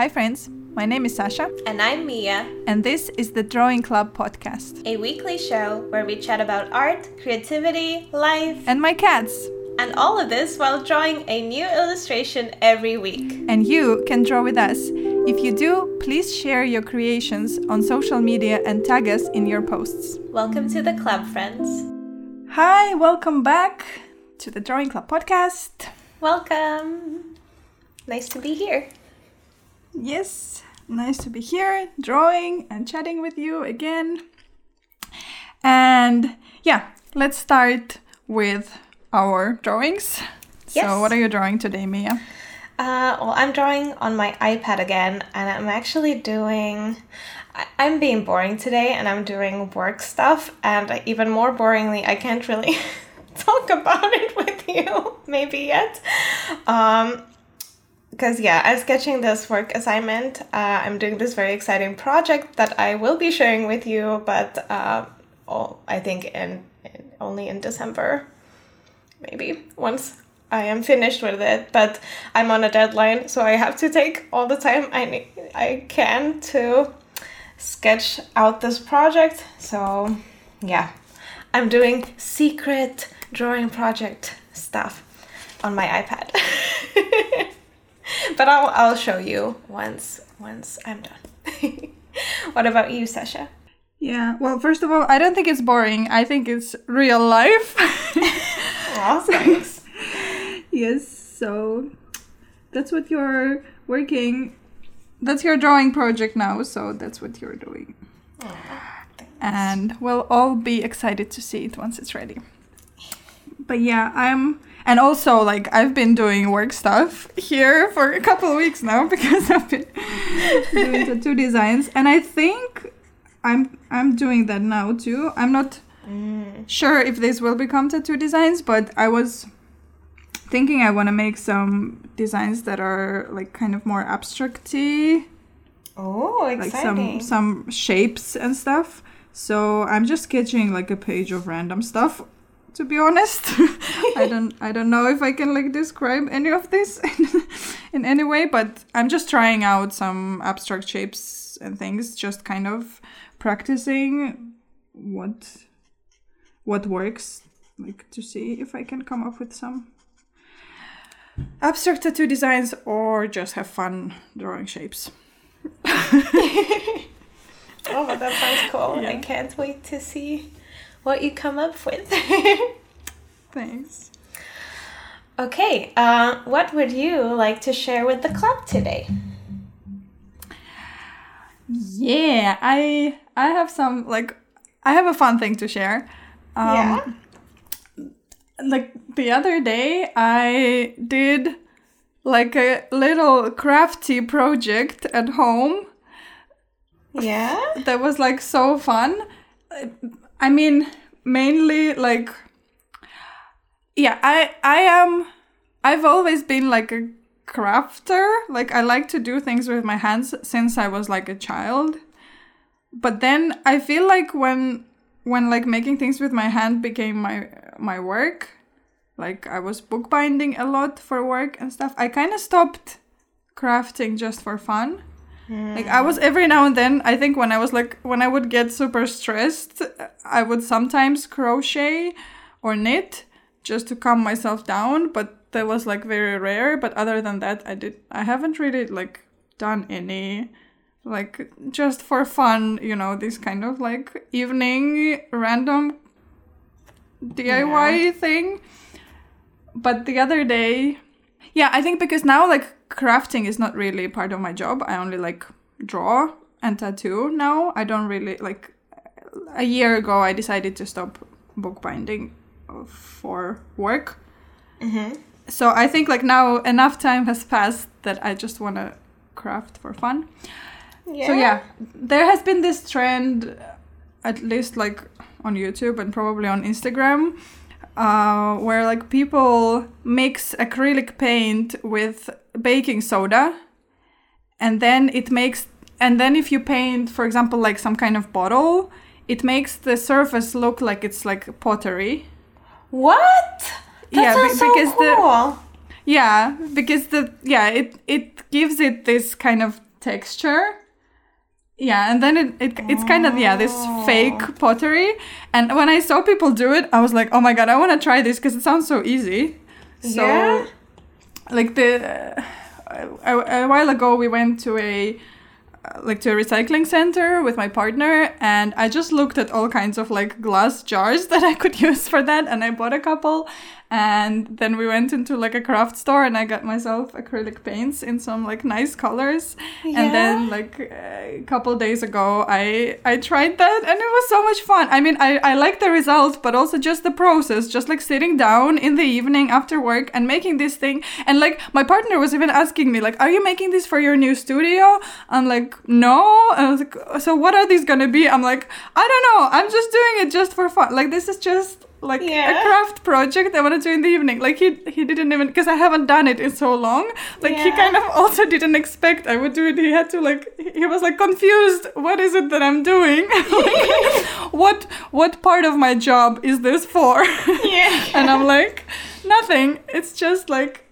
Hi, friends. My name is Sasha, And I'm Mia, and this is the Drawing Club podcast. a weekly show where we chat about art, creativity, life, And my cats. and all of this while drawing a new illustration every week. And you can draw with us. If you do, please share your creations on social media and tag us in your posts. Welcome to the club, friends. Hi, welcome back to the Drawing Club podcast. Welcome. Nice to be here. Yes, nice to be here, drawing and chatting with you again. And yeah, let's start with our drawings. Yes. So, what are you drawing today, Mia? Uh, well, I'm drawing on my iPad again, and I'm actually doing. I'm being boring today, and I'm doing work stuff, and even more boringly, I can't really talk about it with you, maybe yet. Um, because yeah, I'm sketching this work assignment. Uh, I'm doing this very exciting project that I will be sharing with you, but uh, oh, I think in, in only in December, maybe once I am finished with it. But I'm on a deadline, so I have to take all the time I I can to sketch out this project. So yeah, I'm doing secret drawing project stuff on my iPad. but I'll I'll show you once once I'm done. what about you, Sasha? Yeah, well, first of all, I don't think it's boring. I think it's real life. Aw, thanks. yes, so that's what you're working. That's your drawing project now, so that's what you're doing. And we'll all be excited to see it once it's ready. But yeah, I'm and also like I've been doing work stuff here for a couple of weeks now because I've been doing tattoo designs and I think I'm I'm doing that now too. I'm not mm. sure if this will become tattoo designs, but I was thinking I want to make some designs that are like kind of more abstracty, Oh, like some some shapes and stuff. So I'm just sketching like a page of random stuff. To be honest, I don't I don't know if I can like describe any of this in, in any way, but I'm just trying out some abstract shapes and things, just kind of practicing what what works, like to see if I can come up with some abstract tattoo designs or just have fun drawing shapes. oh, that sounds cool. I can't wait to see what you come up with. Thanks. okay, uh, what would you like to share with the club today? Yeah, I I have some like I have a fun thing to share. Um, yeah. Like the other day, I did like a little crafty project at home Yeah. that was like so fun. I mean, mainly like yeah, I I am I've always been like a crafter. Like I like to do things with my hands since I was like a child. But then I feel like when when like making things with my hand became my my work, like I was bookbinding a lot for work and stuff, I kind of stopped crafting just for fun. Like I was every now and then, I think when I was like when I would get super stressed, I would sometimes crochet or knit just to calm myself down, but that was like very rare, but other than that, I did I haven't really like done any like just for fun, you know, this kind of like evening random DIY thing. But the other day, yeah, I think because now like crafting is not really part of my job. I only like draw and tattoo now. I don't really like a year ago I decided to stop bookbinding for work. So I think like now enough time has passed that I just want to craft for fun. Yeah. So yeah, there has been this trend, at least like on YouTube and probably on Instagram, uh, where like people mix acrylic paint with baking soda, and then it makes, and then if you paint, for example, like some kind of bottle, it makes the surface look like it's like pottery. What? That Yeah, be- so because the- cool. Yeah, because the yeah it it gives it this kind of texture. Yeah, and then it, it it's kind of yeah this fake oh. pottery. And when I saw people do it, I was like, oh my god, I want to try this because it sounds so easy. So, Yeah? Like the a, a while ago, we went to a like to a recycling center with my partner, and I just looked at all kinds of like glass jars that I could use for that, and I bought a couple. And then we went into like a craft store, and I got myself acrylic paints in some like nice colors. Yeah. And then like a couple days ago, I I tried that, and it was so much fun. I mean, I I like the result, but also just the process, just like sitting down in the evening after work and making this thing. And like my partner was even asking me, like, "Are you making this for your new studio?" I'm like, "No." And I was like, "So what are these gonna be?" I'm like, "I don't know. I'm just doing it just for fun. Like this is just." Like a craft project I want to do in the evening. Like he he didn't even because I haven't done it in so long. Like he kind of also didn't expect I would do it. He had to like he was like confused. What is it that I'm doing? Like, what what part of my job is this for? Yeah. and I'm like, nothing. It's just like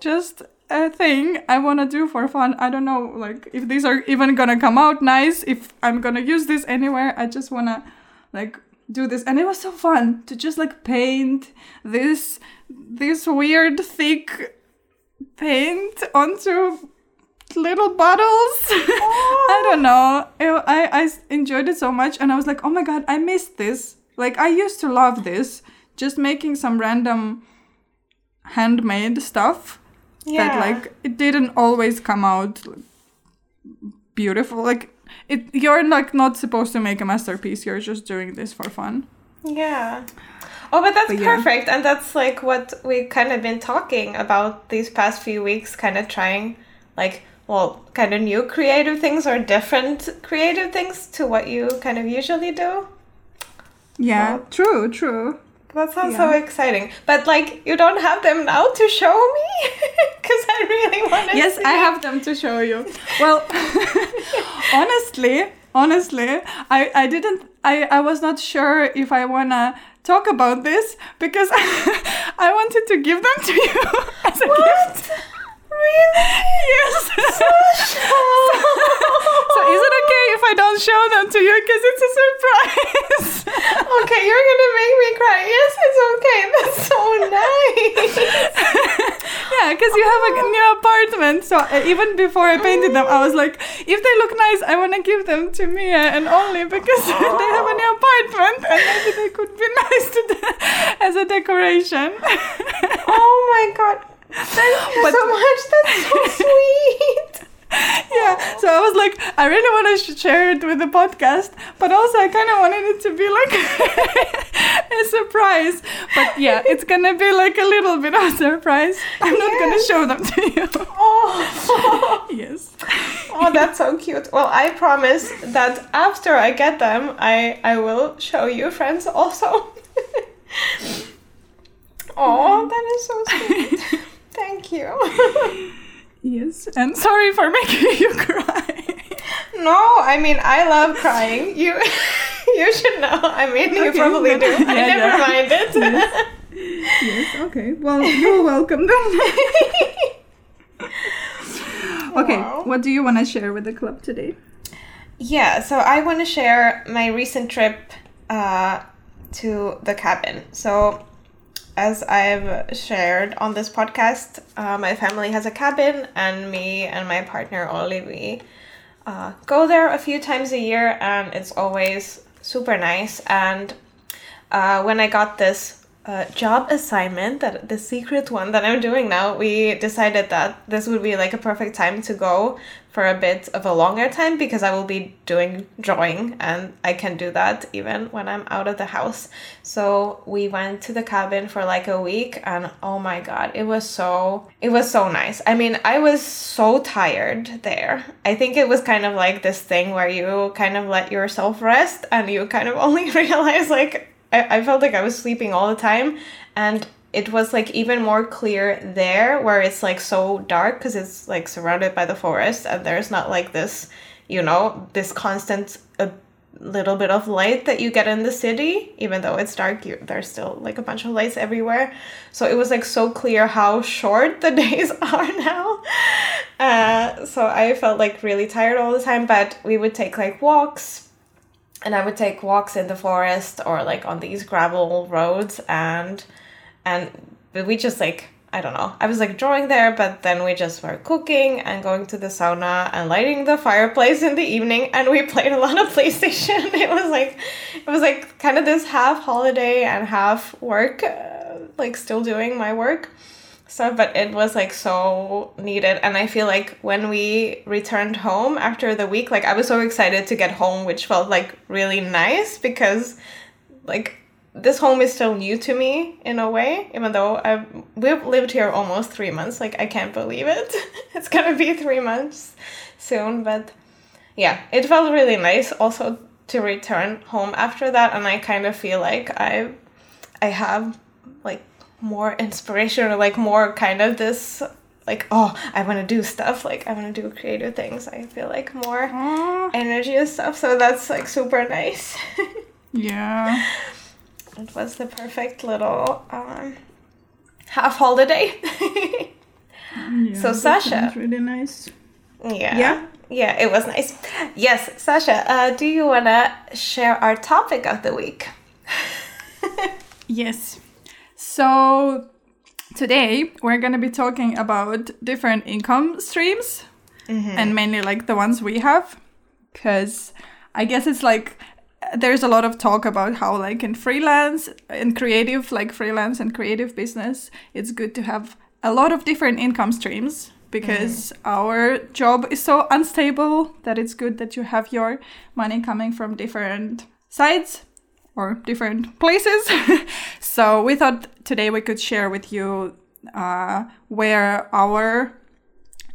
just a thing I want to do for fun. I don't know like if these are even going to come out nice, if I'm going to use this anywhere. I just want to like do this and it was so fun to just like paint this this weird thick paint onto little bottles. I don't know. It- I enjoyed it so much and I was like, oh my god, I missed this. Like, I used to love this. Just making some random handmade stuff Yeah. that, like, it didn't always come out beautiful. Like, it, you're like not supposed to make a masterpiece. You're just doing this for fun. Yeah. Oh, but that's But yeah. perfect. And that's like what we kind of been talking about these past few weeks, kind of trying like, well, kind of new creative things or different creative things to what you kind of usually do. Yeah, Oh. true, true. That sounds so exciting. But like, you don't have them now to show me? Because I really want to Yes, I have them to show you. Well, honestly, honestly, I, I didn't, I, I was not sure if I wanna talk about this because I wanted to give them to you as a gift. Really? Yes. so so is it okay if I don't show them to you because it's a surprise? okay, you're gonna make me cry. Yes, it's okay. That's so nice. yeah, because you have a new apartment. So uh, even before I painted them, I was like, if they look nice, I want to give them to Mia and only because they have a new apartment and maybe they could be nice to de- as a decoration. oh my god. Thank you But- so much. That's so sweet. yeah, so I was like, I really want to share it with the podcast, but also I kind of wanted it to be like a surprise. But yeah, it's gonna be like a little bit of a surprise. I'm not gonna show them to you. Oh. yes. oh, that's so cute. Well, I promise that after I get them, I I will show you friends also. oh, that is so sweet. Thank you. Yes, and sorry for making you cry. No, I mean I love crying. You you should know. I mean you Okay, probably do. then- I never yeah. mind it. yes, okay. Well, you're welcome then. okay, Wow. what do you want to share with the club today? Yeah, so I want to share my recent trip uh, to the cabin. So, as I've shared on this podcast, uh, my family has a cabin, and me and my partner Oli, we uh, go there a few times a year, and it's always super nice. And uh, when I got this uh, job assignment, that the secret one that I'm doing now, we decided that this would be like a perfect time to go for a bit of a longer time because I will be doing drawing and I can do that even when I'm out of the house. So we went to the cabin for like a week and oh my god, it was so it was so nice. I mean, I was so tired there. I think it was kind of like this thing where you kind of let yourself rest and you kind of only realize like I, I felt like I was sleeping all the time and it was like even more clear there where it's like so dark because it's like surrounded by the forest and there's not like this you know this constant uh, little bit of light that you get in the city even though it's dark you, there's still like a bunch of lights everywhere. So it was like so clear how short the days are now. Uh, so I felt like really tired all the time, but we would take like walks. And I would take walks in the forest or like on these gravel roads and and we just like I don't know. I was like drawing there, but then we just were cooking and going to the sauna and lighting the fireplace in the evening and we played a lot of PlayStation. It was like it was like kind of this half holiday and half work uh, like still doing my work stuff, but it was like so needed. And I feel like when we returned home after the week, like I was so excited to get home, which felt like really nice because like this home is still new to me in a way, even though I've we've lived here almost three months. Like I can't believe it. it's gonna be three months soon, but yeah, it felt really nice also to return home after that and I kind of feel like I I have like more inspiration or like more kind of this like oh i want to do stuff like i want to do creative things i feel like more energy and stuff so that's like super nice Yeah. It was the perfect little um half holiday yeah So, Sasha. really nice. yeah Yeah? yeah it was nice yes sasha uh, do you want to share our topic of the week Yes. So today we're going to be talking about different income streams and mainly like the ones we have because I guess it's like there's a lot of talk about how like in freelance in creative like freelance and creative business it's good to have a lot of different income streams because our job is so unstable that it's good that you have your money coming from different sides or different places. so we thought today we could share with you uh, where our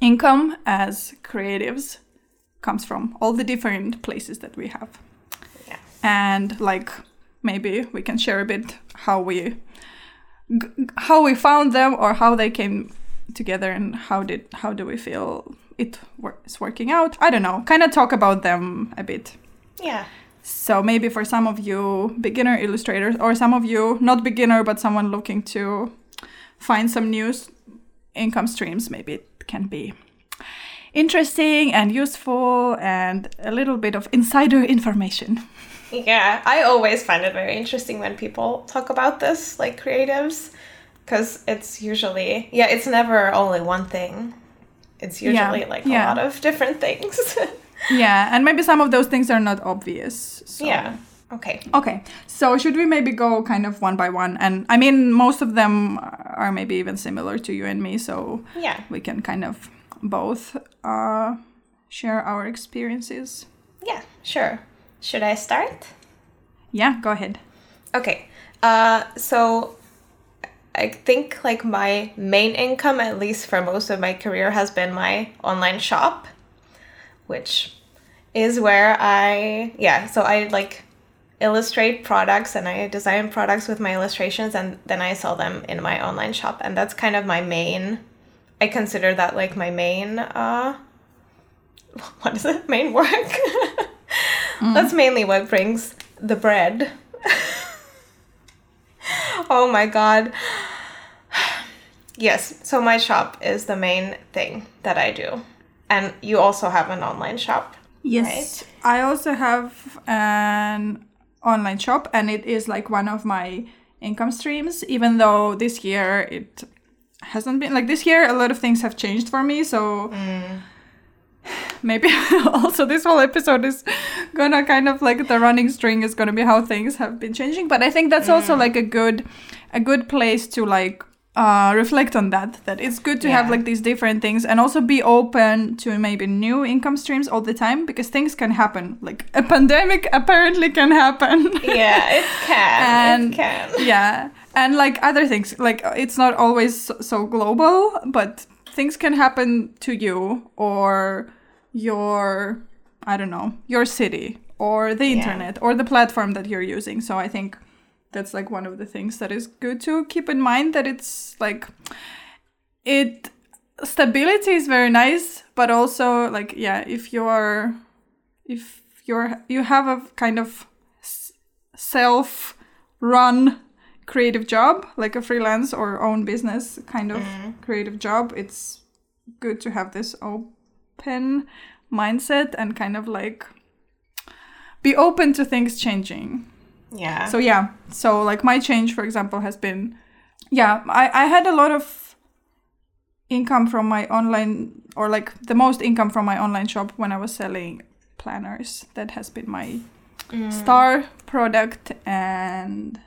income as creatives comes from, all the different places that we have, and like maybe we can share a bit how we g- how we found them or how they came together and how did how do we feel it wor- is working out. I don't know. Kind of talk about them a bit. yeah So maybe for some of you beginner illustrators, or some of you not beginner but someone looking to find some new income streams, maybe it can be interesting and useful and a little bit of insider information. Yeah, I always find it very interesting when people talk about this, like creatives, because it's usually, yeah, it's never only one thing. It's Yeah, usually like yeah. a lot of different things. Yeah, and maybe some of those things are not obvious. So. yeah. Okay. Okay, so should we maybe go kind of one by one? And I mean, most of them are maybe even similar to you and me, so Yeah. we can kind of both uh, share our experiences. Yeah, sure. Should I start? Yeah, go ahead. Okay. Uh, so I think like my main income, at least for most of my career, has been my online shop, which is where I yeah. So I like illustrate products and I design products with my illustrations, and then I sell them in my online shop, and that's kind of my main. I consider that like my main. Uh, what is it? Main work. Mm. That's mainly what brings the bread. oh my god. Yes, so my shop is the main thing that I do. And you also have an online shop. Yes, I also have an online shop, and it is like one of my income streams. Even though this year it hasn't been like this year, a lot of things have changed for me. So mm. maybe also this whole episode is gonna kind of like the running string is gonna be how things have been changing. But I think that's also like a good a good place to like uh, reflect on that. That it's good to have like these different things and also be open to maybe new income streams all the time because things can happen. Like a pandemic apparently can happen. Yeah, it can. And- it can. yeah and like other things like it's not always so, so global but things can happen to you or your i don't know your city or the Yeah. internet or the platform that you're using so i think that's like one of the things that is good to keep in mind that it's like it stability is very nice but also like yeah if you're if you're you have a kind of self run creative job like a freelance or own business kind of mm-hmm. creative job it's good to have this open mindset and kind of like be open to things changing. Yeah. So yeah, so like my change, for example, has been, yeah, I I had a lot of income from my online or like the most income from my online shop when I was selling planners. That has been my star product and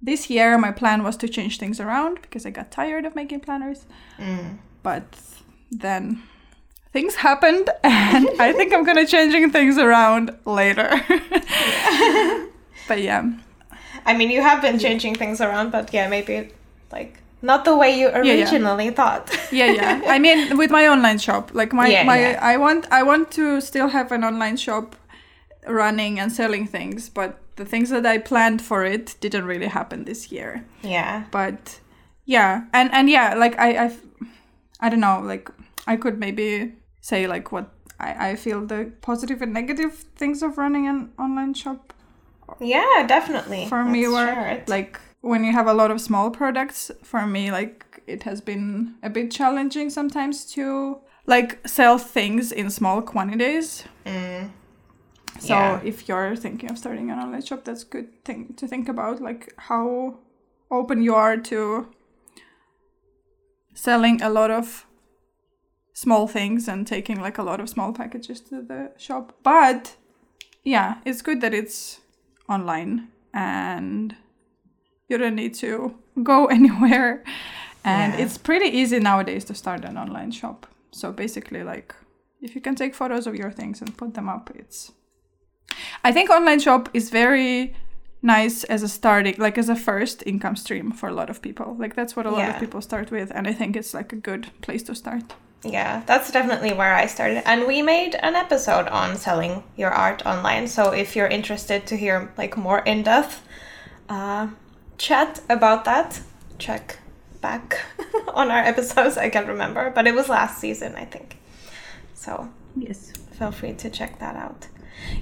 this year my plan was to change things around because I got tired of making planners. Mm. But then things happened and I think I'm gonna changing things around later. but yeah. I mean, you have been changing things around, but yeah, maybe like not the way you yeah. originally thought. yeah yeah i mean with my online shop like my Yeah, my yeah. i want i want to still have an online shop running and selling things but the things that i planned for it didn't really happen this year yeah. but yeah and and yeah like i i i don't know like i could maybe say like what i i feel the positive and negative things of running an online shop Yeah, definitely. for me were like when you have a lot of small products for me like it has been a bit challenging sometimes to like sell things in small quantities Mm. so Yeah. if you're thinking of starting an online shop that's good thing to think about like how open you are to selling a lot of small things and taking like a lot of small packages to the shop. But yeah it's good that it's online and you don't need to go anywhere. And Yeah. it's pretty easy nowadays to start an online shop. So basically like if you can take photos of your things and put them up it's i think online shop is very nice as a starting like as a first income stream for a lot of people. Like that's what a lot of people start with and i think it's like a good place to start Yeah, that's definitely where I started. And we made an episode on selling your art online. So if you're interested to hear like more in depth uh, chat about that, check back on our episodes. I can't remember, but it was last season, I think. So yes feel free to check that out.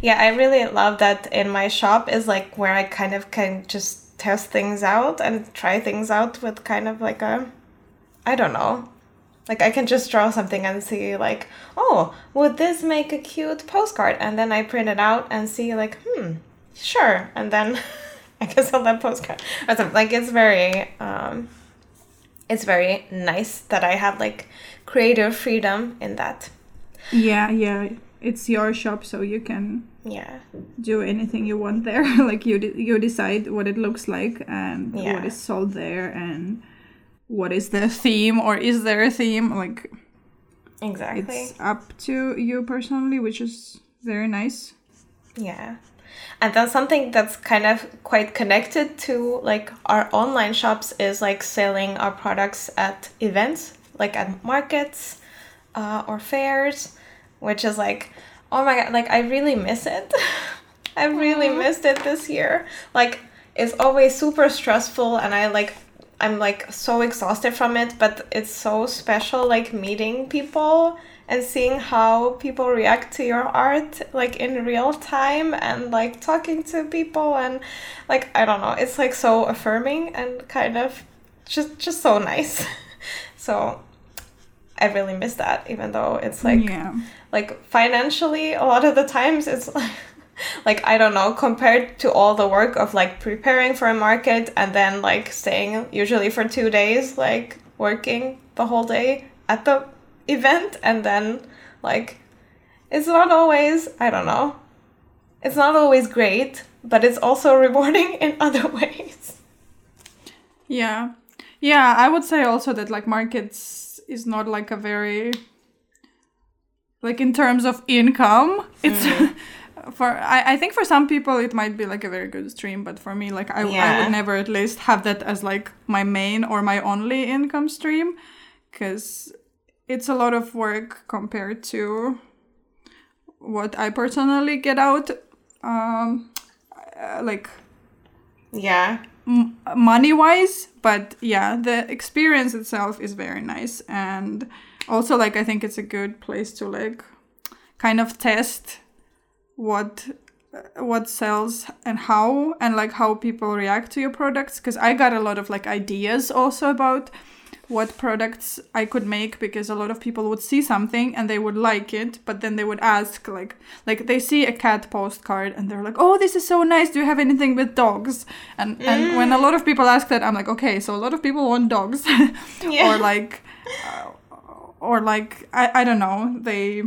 Yeah, I really love that in my shop is like where I kind of can just test things out and try things out with kind of like a I don't know. Like I can just draw something and see like, oh, would this make a cute postcard? And then I print it out and see like, hmm, sure. And then I can sell that postcard. Or something. Like it's very um it's very nice that I have like creative freedom in that. yeah yeah it's your shop so you can Yeah. do anything you want there like you de- you decide what it looks like and Yeah. what is sold there and what is the theme or is there a theme like Exactly. it's up to you personally which is very nice Yeah. And then something that's kind of quite connected to like our online shops is like selling our products at events, like at markets uh, or fairs, which is like, oh my god, like I really miss it. I really missed it this year. Like it's always super stressful and I like I'm like so exhausted from it, but it's so special like meeting people and seeing how people react to your art like in real time and like talking to people and like I don't know, it's like so affirming and kind of just just so nice. so I really miss that even though it's like yeah like financially a lot of the times it's like like i don't know compared to all the work of like preparing for a market and then like staying usually for two days like working the whole day at the event and then like it's not always i don't know it's not always great but it's also rewarding in other ways. Yeah. Yeah i would say also that like markets is not like a very like in terms of income it's mm-hmm. for I, I think for some people it might be like a very good stream but for me like I, I would never at least have that as like my main or my only income stream because it's a lot of work compared to what i personally get out. Um uh, like yeah. m- money wise but yeah the experience itself is very nice. And also like i think it's a good place to like kind of test what what sells and how and like how people react to your products because i got a lot of like ideas also about what products I could make because a lot of people would see something and they would like it, but then they would ask like like they see a cat postcard and they're like, "Oh, this is so nice. Do you have anything with dogs?" And and when a lot of people ask that, I'm like, "Okay, so a lot of people want dogs." Yeah. or like uh, or like I, I don't know, they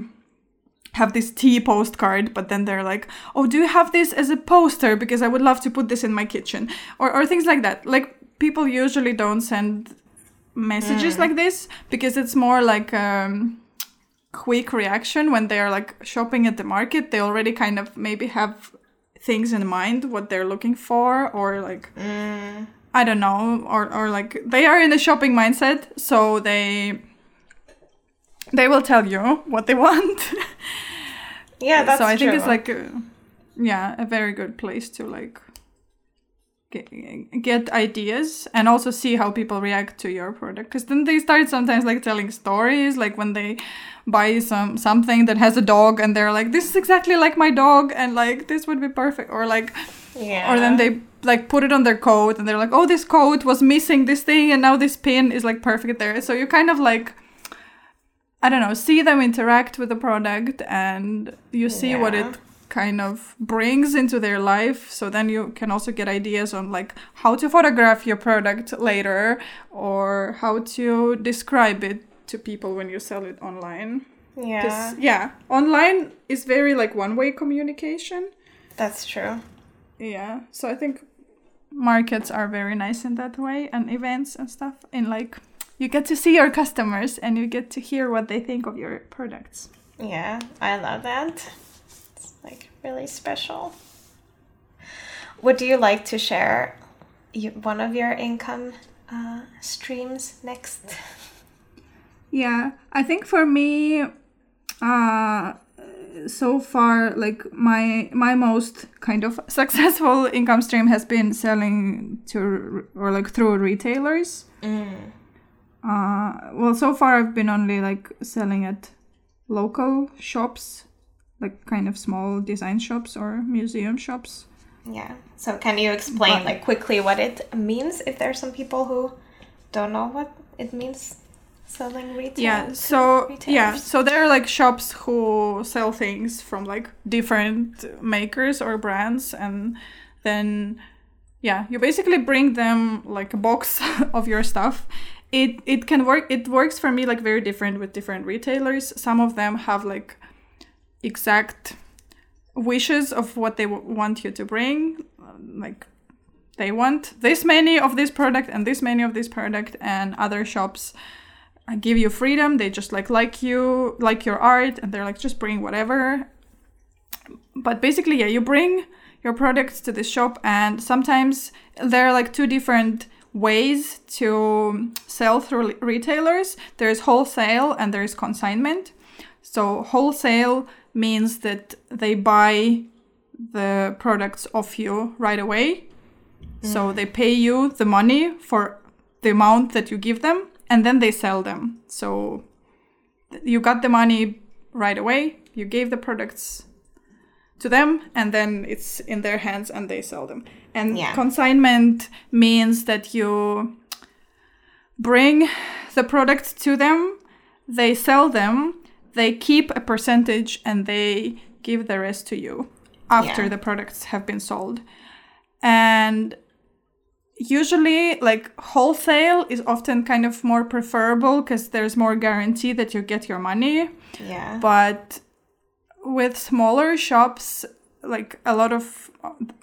have this tea postcard, but then they're like, "Oh, do you have this as a poster? Because I would love to put this in my kitchen," or or things like that. Like people usually don't send messages like this because it's more like um, quick reaction when they are like shopping at the market. They already kind of maybe have things in mind what they're looking for, or like Mm, I don't know, or or like they are in a shopping mindset, so they they will tell you what they want. Yeah, that's true. so I think true. it's like a, yeah, a very good place to like get, get ideas and also see how people react to your product because then they start sometimes like telling stories like when they buy some something that has a dog and they're like this is exactly like my dog and like this would be perfect or like yeah. or then they like put it on their coat and they're like oh this coat was missing this thing and now this pin is like perfect there so you kind of like i don't know see them interact with the product and you see what it kind of brings into their life so then you can also get ideas on like how to photograph your product later or how to describe it to people when you sell it online Yeah. yeah online is very like one way communication that's true. yeah, so I think markets are very nice in that way and events and stuff. In like, you get to see your customers and you get to hear what they think of your products. Yeah, I love that. It's like really special. Would you like to share one of your income uh, streams next? Yeah, I think for me, uh, so far, like my my most kind of successful income stream has been selling to or like through retailers. Mm. Uh, well, so far I've been only like selling at local shops, like kind of small design shops or museum shops. Yeah. So can you explain But- like quickly what it means if there are some people who don't know what it means selling retail? Yeah, so yeah, so there are like shops who sell things from like different makers or brands and then yeah, you basically bring them like a box of your stuff. It it can work it works for me like very different with different retailers. Some of them have like exact wishes of what they want you to bring like they want this many of this product and this many of this product and other shops uh, give you freedom they just like like you like your art and they're like just bring whatever but basically yeah you bring your products to the shop and sometimes there are like two different ways to sell through retailers. There's wholesale and there's consignment. So wholesale means that they buy the products off you right away. So mm-hmm. they pay you the money for the amount that you give them and then they sell them. So you got the money right away, you gave the products to them and then it's in their hands and they sell them. And Yeah. consignment means that you bring the product to them, they sell them, they keep a percentage and they give the rest to you after Yeah. the products have been sold. And usually like wholesale is often kind of more preferable because there's more guarantee that you get your money Yeah. but with smaller shops like a lot of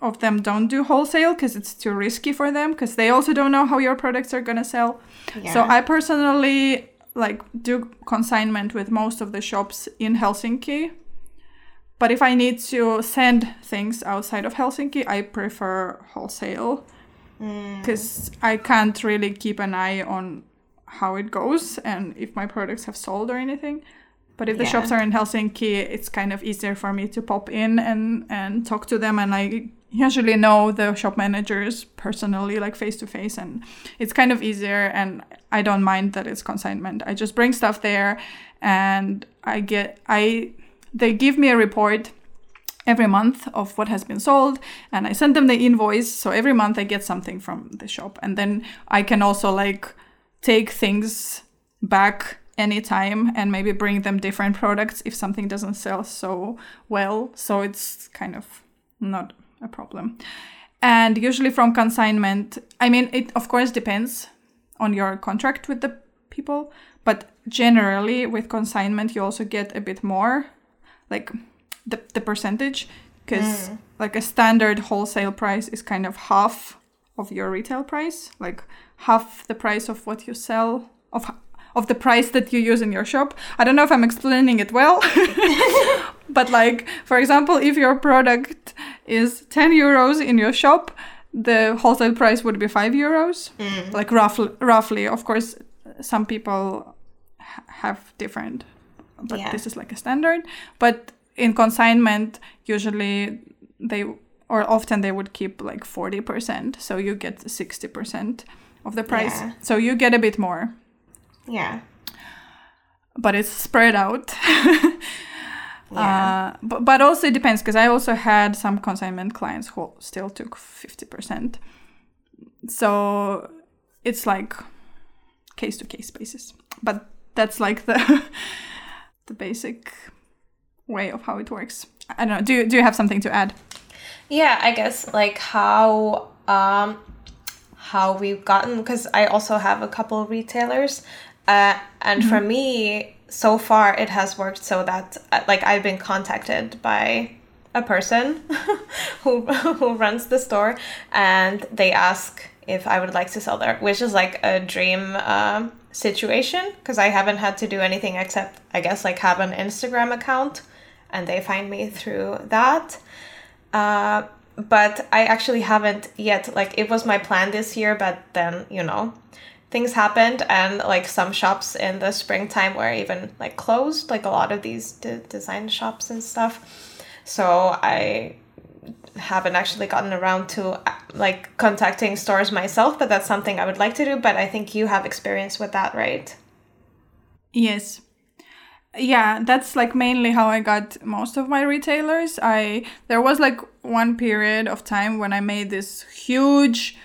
of them don't do wholesale because it's too risky for them because they also don't know how your products are going to sell yeah. so i personally like do consignment with most of the shops in helsinki but if i need to send things outside of helsinki i prefer wholesale Mm. because I can't really keep an eye on how it goes and if my products have sold or anything. But if the Yeah. shops are in Helsinki, it's kind of easier for me to pop in and and talk to them, and I usually know the shop managers personally, like face to face, and it's kind of easier. And I don't mind that it's consignment. I just bring stuff there, and I get I they give me a report every month of what has been sold and I send them the invoice so every month I get something from the shop and then I can also like take things back anytime and maybe bring them different products if something doesn't sell so well. So it's kind of not a problem. And usually from consignment, I mean, it of course depends on your contract with the people, but generally with consignment, you also get a bit more, like the, the percentage, because mm. like a standard wholesale price is kind of half of your retail price, like half the price of what you sell of of the price that you use in your shop. I don't know if I'm explaining it well, but like for example, if your product is 10 euros in your shop, the wholesale price would be 5 euros. Mm. Like roughly roughly. Of course, some people ha- have different but yeah. this is like a standard. But in consignment, usually they or often they would keep like 40%. So you get 60% of the price. Yeah. So you get a bit more. Yeah. But it's spread out. yeah. Uh, but, but also it depends because I also had some consignment clients who still took 50%. So it's like case to case basis. But that's like the the basic way of how it works. I don't know. Do you, do you have something to add? Yeah, I guess like how um how we've gotten because I also have a couple retailers uh, and mm-hmm. for me, so far, it has worked so that uh, like I've been contacted by a person who who runs the store, and they ask if I would like to sell there, which is like a dream um, situation because I haven't had to do anything except I guess like have an Instagram account, and they find me through that. Uh, but I actually haven't yet. Like it was my plan this year, but then you know things happened and like some shops in the springtime were even like closed like a lot of these design shops and stuff. So i haven't actually gotten around to like contacting stores myself but that's something i would like to do but i think you have experience with that right? Yes. Yeah that's like mainly how i got most of my retailers. I there was like one period of time when i made this huge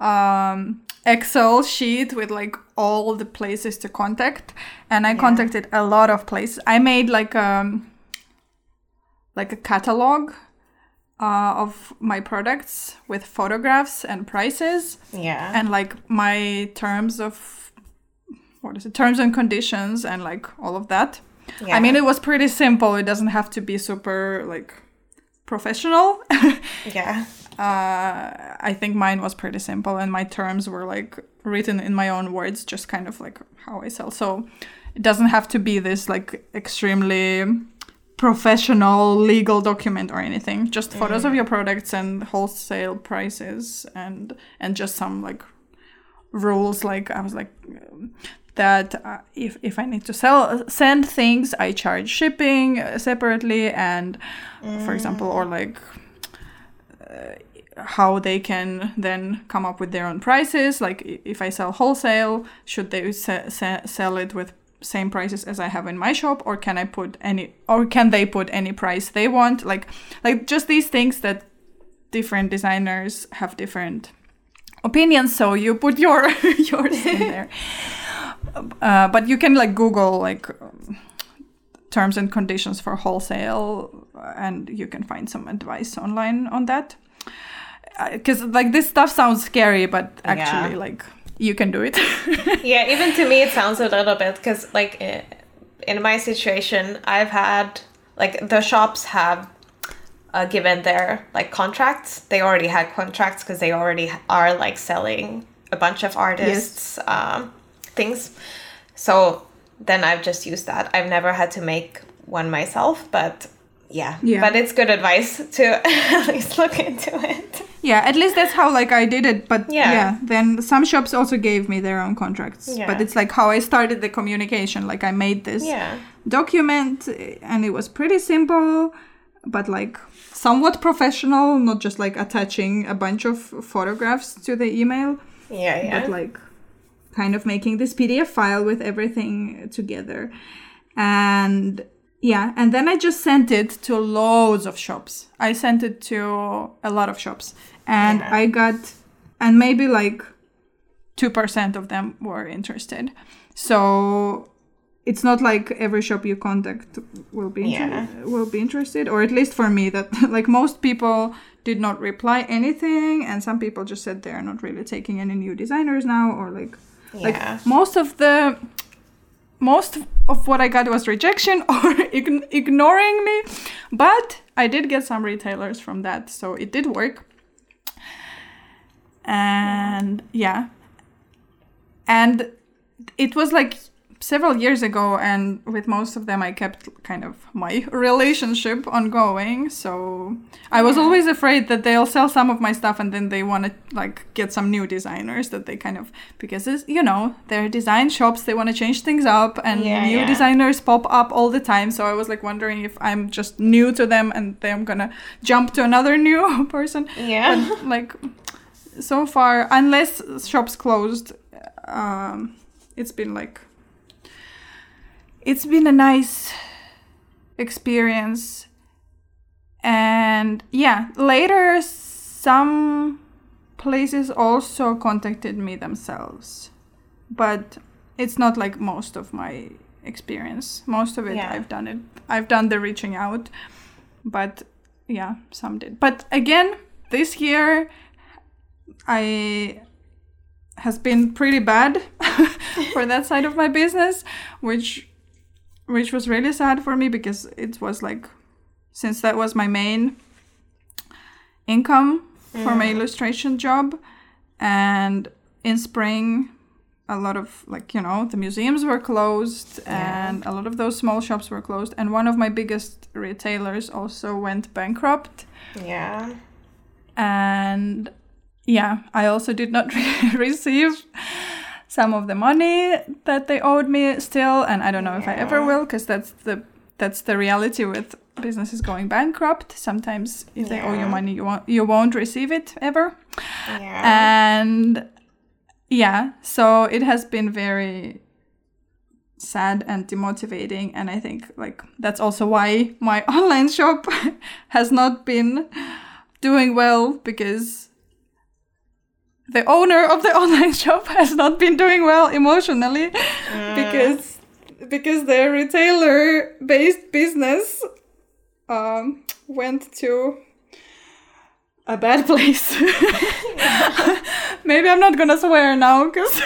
um Excel sheet with like all the places to contact, and I yeah. contacted a lot of places. I made like um like a catalog uh, of my products with photographs and prices. Yeah, and like my terms of what is it? Terms and conditions and like all of that. Yeah. I mean, it was pretty simple. It doesn't have to be super like professional. yeah uh, I think mine was pretty simple, and my terms were like written in my own words, just kind of like how I sell. So it doesn't have to be this like extremely professional legal document or anything. Just mm. photos of your products and wholesale prices, and and just some like rules. Like I was like. that uh, if, if I need to sell send things, I charge shipping separately, and mm. for example, or like uh, how they can then come up with their own prices. Like if I sell wholesale, should they se- se- sell it with same prices as I have in my shop, or can I put any, or can they put any price they want? Like, like just these things that different designers have different opinions. So you put your yours in there. Uh, but you can like Google like. Um, terms and conditions for wholesale and you can find some advice online on that because like this stuff sounds scary, but actually yeah. like you can do it. yeah, even to me it sounds a little bit because like in my situation, I've had like the shops have uh, given their like contracts. They already had contracts because they already are like selling a bunch of artists yes. um, things. So then I've just used that. I've never had to make one myself, but yeah. yeah. But it's good advice to at least look into it. Yeah, at least that's how like I did it. But yeah, yeah then some shops also gave me their own contracts. Yeah. But it's like how I started the communication. Like I made this yeah. document and it was pretty simple, but like somewhat professional, not just like attaching a bunch of photographs to the email. Yeah, yeah. But like kind of making this PDF file with everything together. And yeah, and then I just sent it to loads of shops. I sent it to a lot of shops. And yeah. I got and maybe like 2% of them were interested. So it's not like every shop you contact will be inter- Yeah. will be interested or at least for me that like most people did not reply anything and some people just said they're not really taking any new designers now or like like most of the most of what I got was rejection or ign- ignoring me but I did get some retailers from that so it did work. And yeah. And it was like several years ago and with most of them i kept kind of my relationship ongoing so i was always afraid that they'll sell some of my stuff and then they want to like get some new designers that they kind of because it's, you know they're design shops they want to change things up and Yeah, new yeah. designers pop up all the time so i was like wondering if i'm just new to them and then i'm gonna jump to another new person Yeah. but like so far unless shops closed um it's been like it's been a nice experience. And yeah later some places also contacted me themselves. But it's not like most of my experience. Most of it Yeah. i've done it. I've done the reaching out. But yeah some did. But again this year i has been pretty bad for that side of my business which which was really sad for me because it was like since that was my main income for my mm. illustration job and in spring a lot of like you know the museums were closed Yeah. and a lot of those small shops were closed and one of my biggest retailers also went bankrupt Yeah. and yeah i also did not receive some of the money that they owed me still and i don't know if i ever will because that's the that's the reality with businesses going bankrupt. Sometimes if they owe you money you won't you won't receive it ever. Yeah. and yeah so it has been very sad and demotivating and i think like that's also why my online shop has not been doing well because the owner of the online shop has not been doing well emotionally because because their retailer based business um, went to a bad place. Maybe I'm not gonna swear now because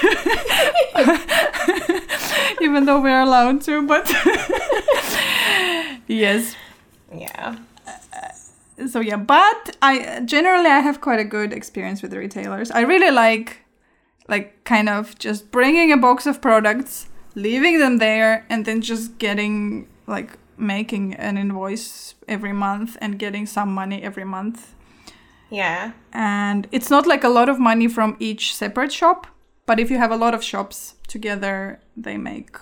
even though we're allowed to, but yes. yeah. So yeah, but I generally I have quite a good experience with retailers. I really like like kind of just bringing a box of products, leaving them there and then just getting like making an invoice every month and getting some money every month. Yeah. And it's not like a lot of money from each separate shop, but if you have a lot of shops together, they make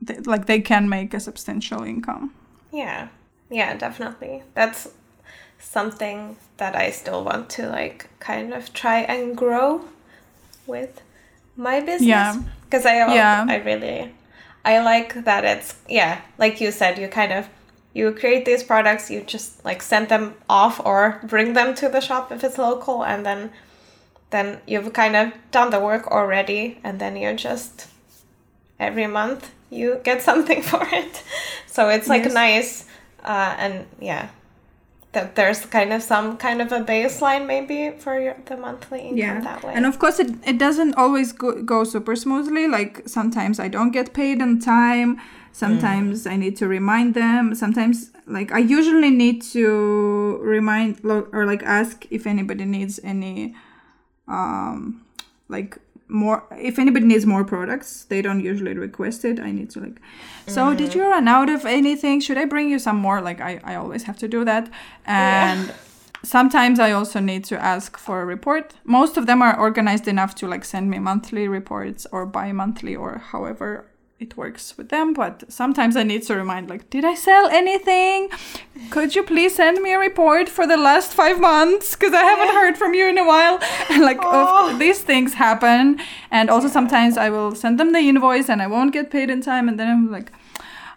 they, like they can make a substantial income. Yeah. Yeah, definitely. That's something that I still want to like kind of try and grow with my business. Yeah. Because I Yeah. I really I like that it's yeah, like you said, you kind of you create these products, you just like send them off or bring them to the shop if it's local and then then you've kind of done the work already and then you're just every month you get something for it. So it's like Yes. nice uh, and yeah that there's kind of some kind of a baseline maybe for your, the monthly income that way. And of course, it, it doesn't always go, go super smoothly. Like sometimes I don't get paid on time. Sometimes I need to remind them. Sometimes, like, I usually need to remind lo- or like ask if anybody needs any, um, like, more if anybody needs more products they don't usually request it. I need to like so did mm. you run out of anything? Should i bring you some more? Like i, I always have to do that. And sometimes i also need to ask for a report. Most of them are organized enough to like send me monthly reports or bi-monthly or however it works with them but sometimes i need to remind like did i sell anything? Could you please send me a report for the last five months? Because i haven't heard from you in a while. And like of, oh. these things happen and also sometimes i will send them the invoice and i won't get paid in time and then i'm like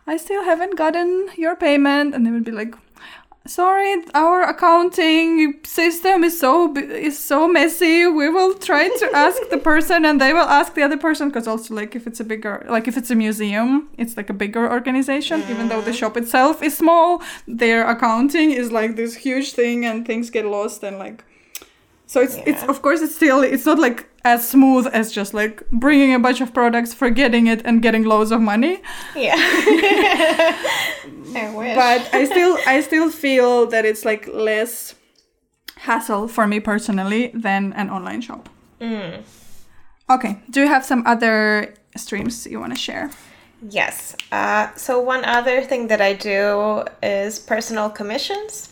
i still haven't gotten your payment and they will be like sorry our accounting system is so is so messy. We will try to ask the person and they will ask the other person because also like if it's a bigger like if it's a museum it's like a bigger organization even though the mm. shop itself is small their accounting is like this huge thing and things get lost and like so it's it's of course it's still it's not like as smooth as just like bringing a bunch of products forgetting it and getting loads of money Yeah. I wish. but I still I still feel that it's like less hassle for me personally than an online shop. Mm. Okay, do you have some other streams you want to share? Yes. Uh, so one other thing that I do is personal commissions.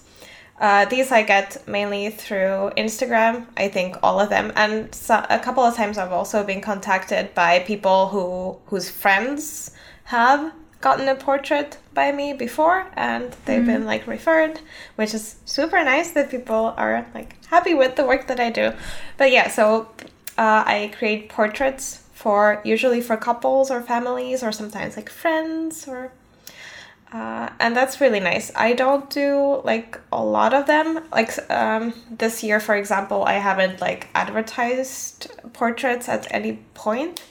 Uh, these I get mainly through Instagram. I think all of them, and so, a couple of times I've also been contacted by people who whose friends have gotten a portrait by me before, and they've been like referred, which is super nice that people are like happy with the work that I do. But yeah, so uh, I create portraits for usually for couples or families or sometimes like friends or uh, and that's really nice. I don't do like a lot of them. Like um, this year, for example, I haven't like advertised portraits at any point.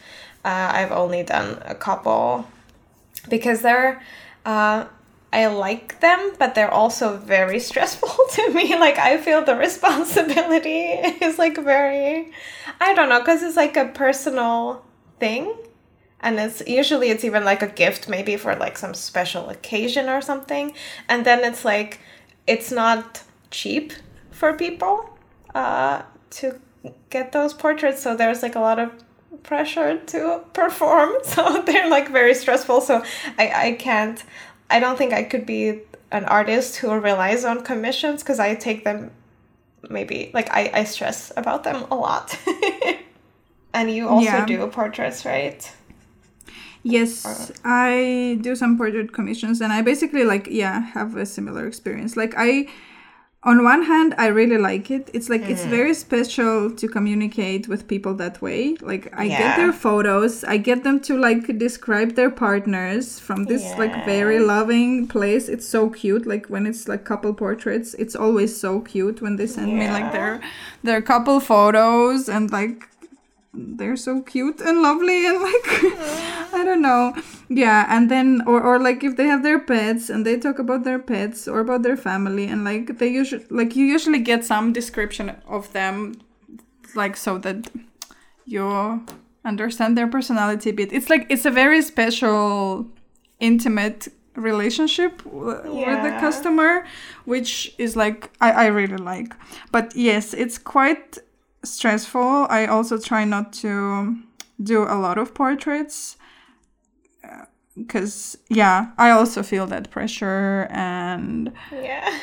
Uh, I've only done a couple because they're uh, I like them, but they're also very stressful to me. Like I feel the responsibility is like very I don't know because it's like a personal thing and it's usually it's even like a gift maybe for like some special occasion or something. And then it's like it's not cheap for people uh, to get those portraits. So there's like a lot of pressure to perform. So they're like very stressful. So i i can't i don't think i could be an artist who relies on commissions because i take them maybe like i i stress about them a lot. And you also Yeah. do portraits right Yes, uh, I do some portrait commissions and I basically like yeah, have a similar experience. Like I on one hand I really like it. It's like it's mm. very special to communicate with people that way. Like I get their photos, I get them to like describe their partners from this like very loving place. It's so cute. Like when it's like couple portraits, it's always so cute when they send me like their their couple photos and like they're so cute and lovely and like I don't know. Yeah, and then or or like if they have their pets and they talk about their pets or about their family and like they usually like you usually get some description of them like so that you understand their personality a bit. It's like it's a very special intimate relationship w- with the customer which is like I, I really like but yes it's quite stressful. I also try not to do a lot of portraits uh, because yeah i also feel that pressure and yeah.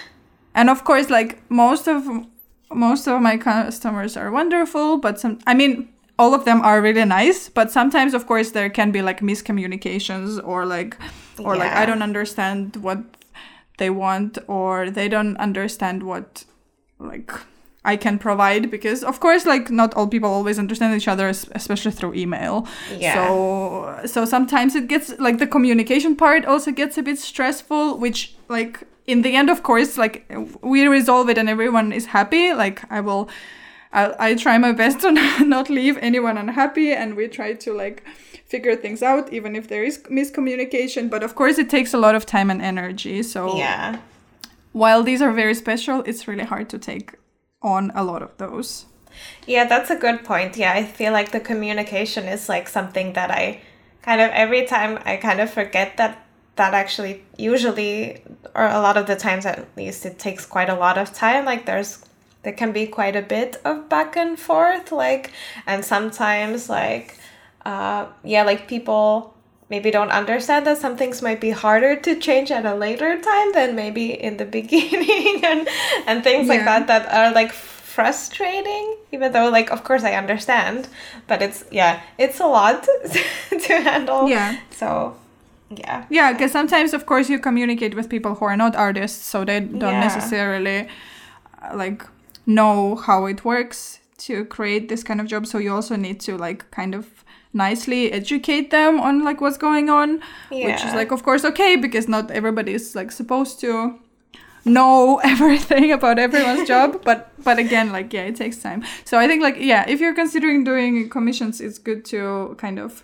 and of course like most of most of my customers are wonderful but some i mean all of them are really nice but sometimes of course there can be like miscommunications or like or like i don't understand what they want or they don't understand what like i can provide because of course like not all people always understand each other especially through email. Yeah. so so sometimes it gets like the communication part also gets a bit stressful which like in the end of course like we resolve it and everyone is happy. Like i will I, I try my best to not leave anyone unhappy and we try to like figure things out even if there is miscommunication. But of course it takes a lot of time and energy. So yeah. while these are very special it's really hard to take on a lot of those Yeah, that's a good point. Yeah, I feel like the communication is like something that I kind of every time I kind of forget that that actually usually or a lot of the times at least it takes quite a lot of time. Like there's there can be quite a bit of back and forth like and sometimes like uh yeah, like people maybe don't understand that some things might be harder to change at a later time than maybe in the beginning and and things like that that are like frustrating even though like of course i understand but it's yeah it's a lot to handle Yeah. so yeah yeah because sometimes of course you communicate with people who are not artists so they don't Yeah. necessarily uh, like know how it works to create this kind of job so you also need to like kind of nicely educate them on like what's going on which is like of course okay because not everybody is like supposed to know everything about everyone's job but but again like yeah it takes time. So i think like yeah if you're considering doing commissions it's good to kind of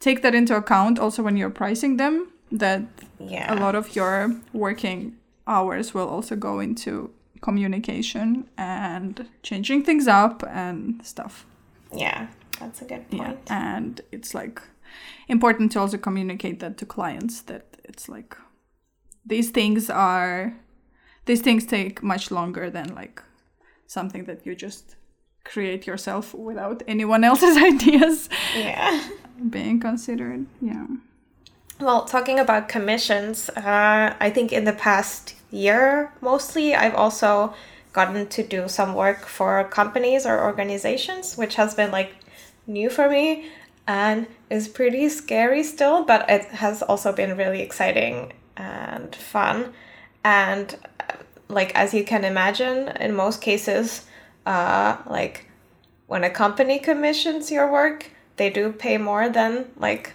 take that into account also when you're pricing them that Yeah. a lot of your working hours will also go into communication and changing things up and stuff. Yeah, that's a good yeah and it's like important to also communicate that to clients that it's like these things are these things take much longer than like something that you just create yourself without anyone else's ideas Yeah. being considered yeah Well, talking about commissions, uh, I think in the past year mostly, I've also gotten to do some work for companies or organizations, which has been like new for me and is pretty scary still, but it has also been really exciting and fun. And uh, like as you can imagine, in most cases, uh, like when a company commissions your work, they do pay more than like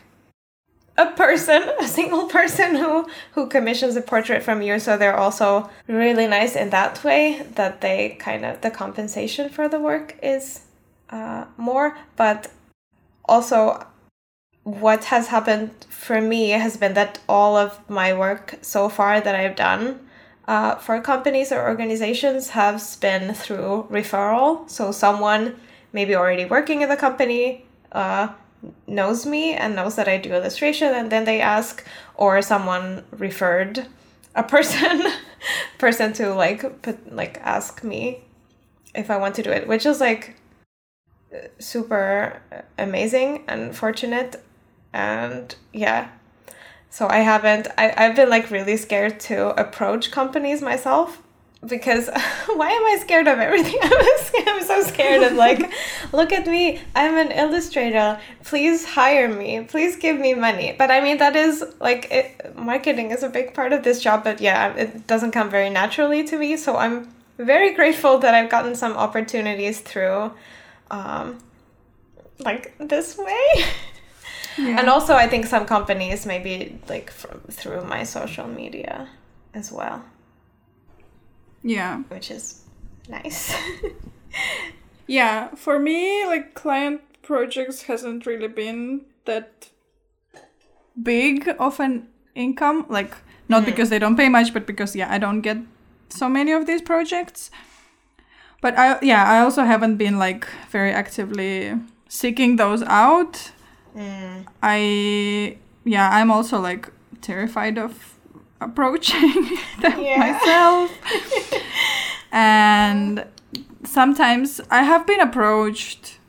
a person, a single person who who commissions a portrait from you. So they're also really nice in that way that they kind of the compensation for the work is uh, more. But also, what has happened for me has been that all of my work so far that I've done. Uh, for companies or organizations has been through referral. So someone maybe already working in the company uh, knows me and knows that I do illustration and then they ask or someone referred a person person to like put like ask me if I want to do it which is like super amazing and fortunate and yeah so I haven't I, I've been like really scared to approach companies myself because why am I scared of everything? I'm, I'm so scared of like, look at me, I'm an illustrator. Please hire me. Please give me money. But I mean, that is like, it, marketing is a big part of this job, but yeah, it doesn't come very naturally to me. So I'm very grateful that I've gotten some opportunities through, um, like this way. yeah And also, I think some companies maybe like from, through my social media as well yeah which is nice. Yeah, for me, like client projects hasn't really been that big of an income. Like, not because they don't pay much, but because, yeah, I don't get so many of these projects. But I, yeah, I also haven't been like very actively seeking those out. Mm. I, yeah, I'm also like terrified of approaching them Yeah. myself. and sometimes I have been approached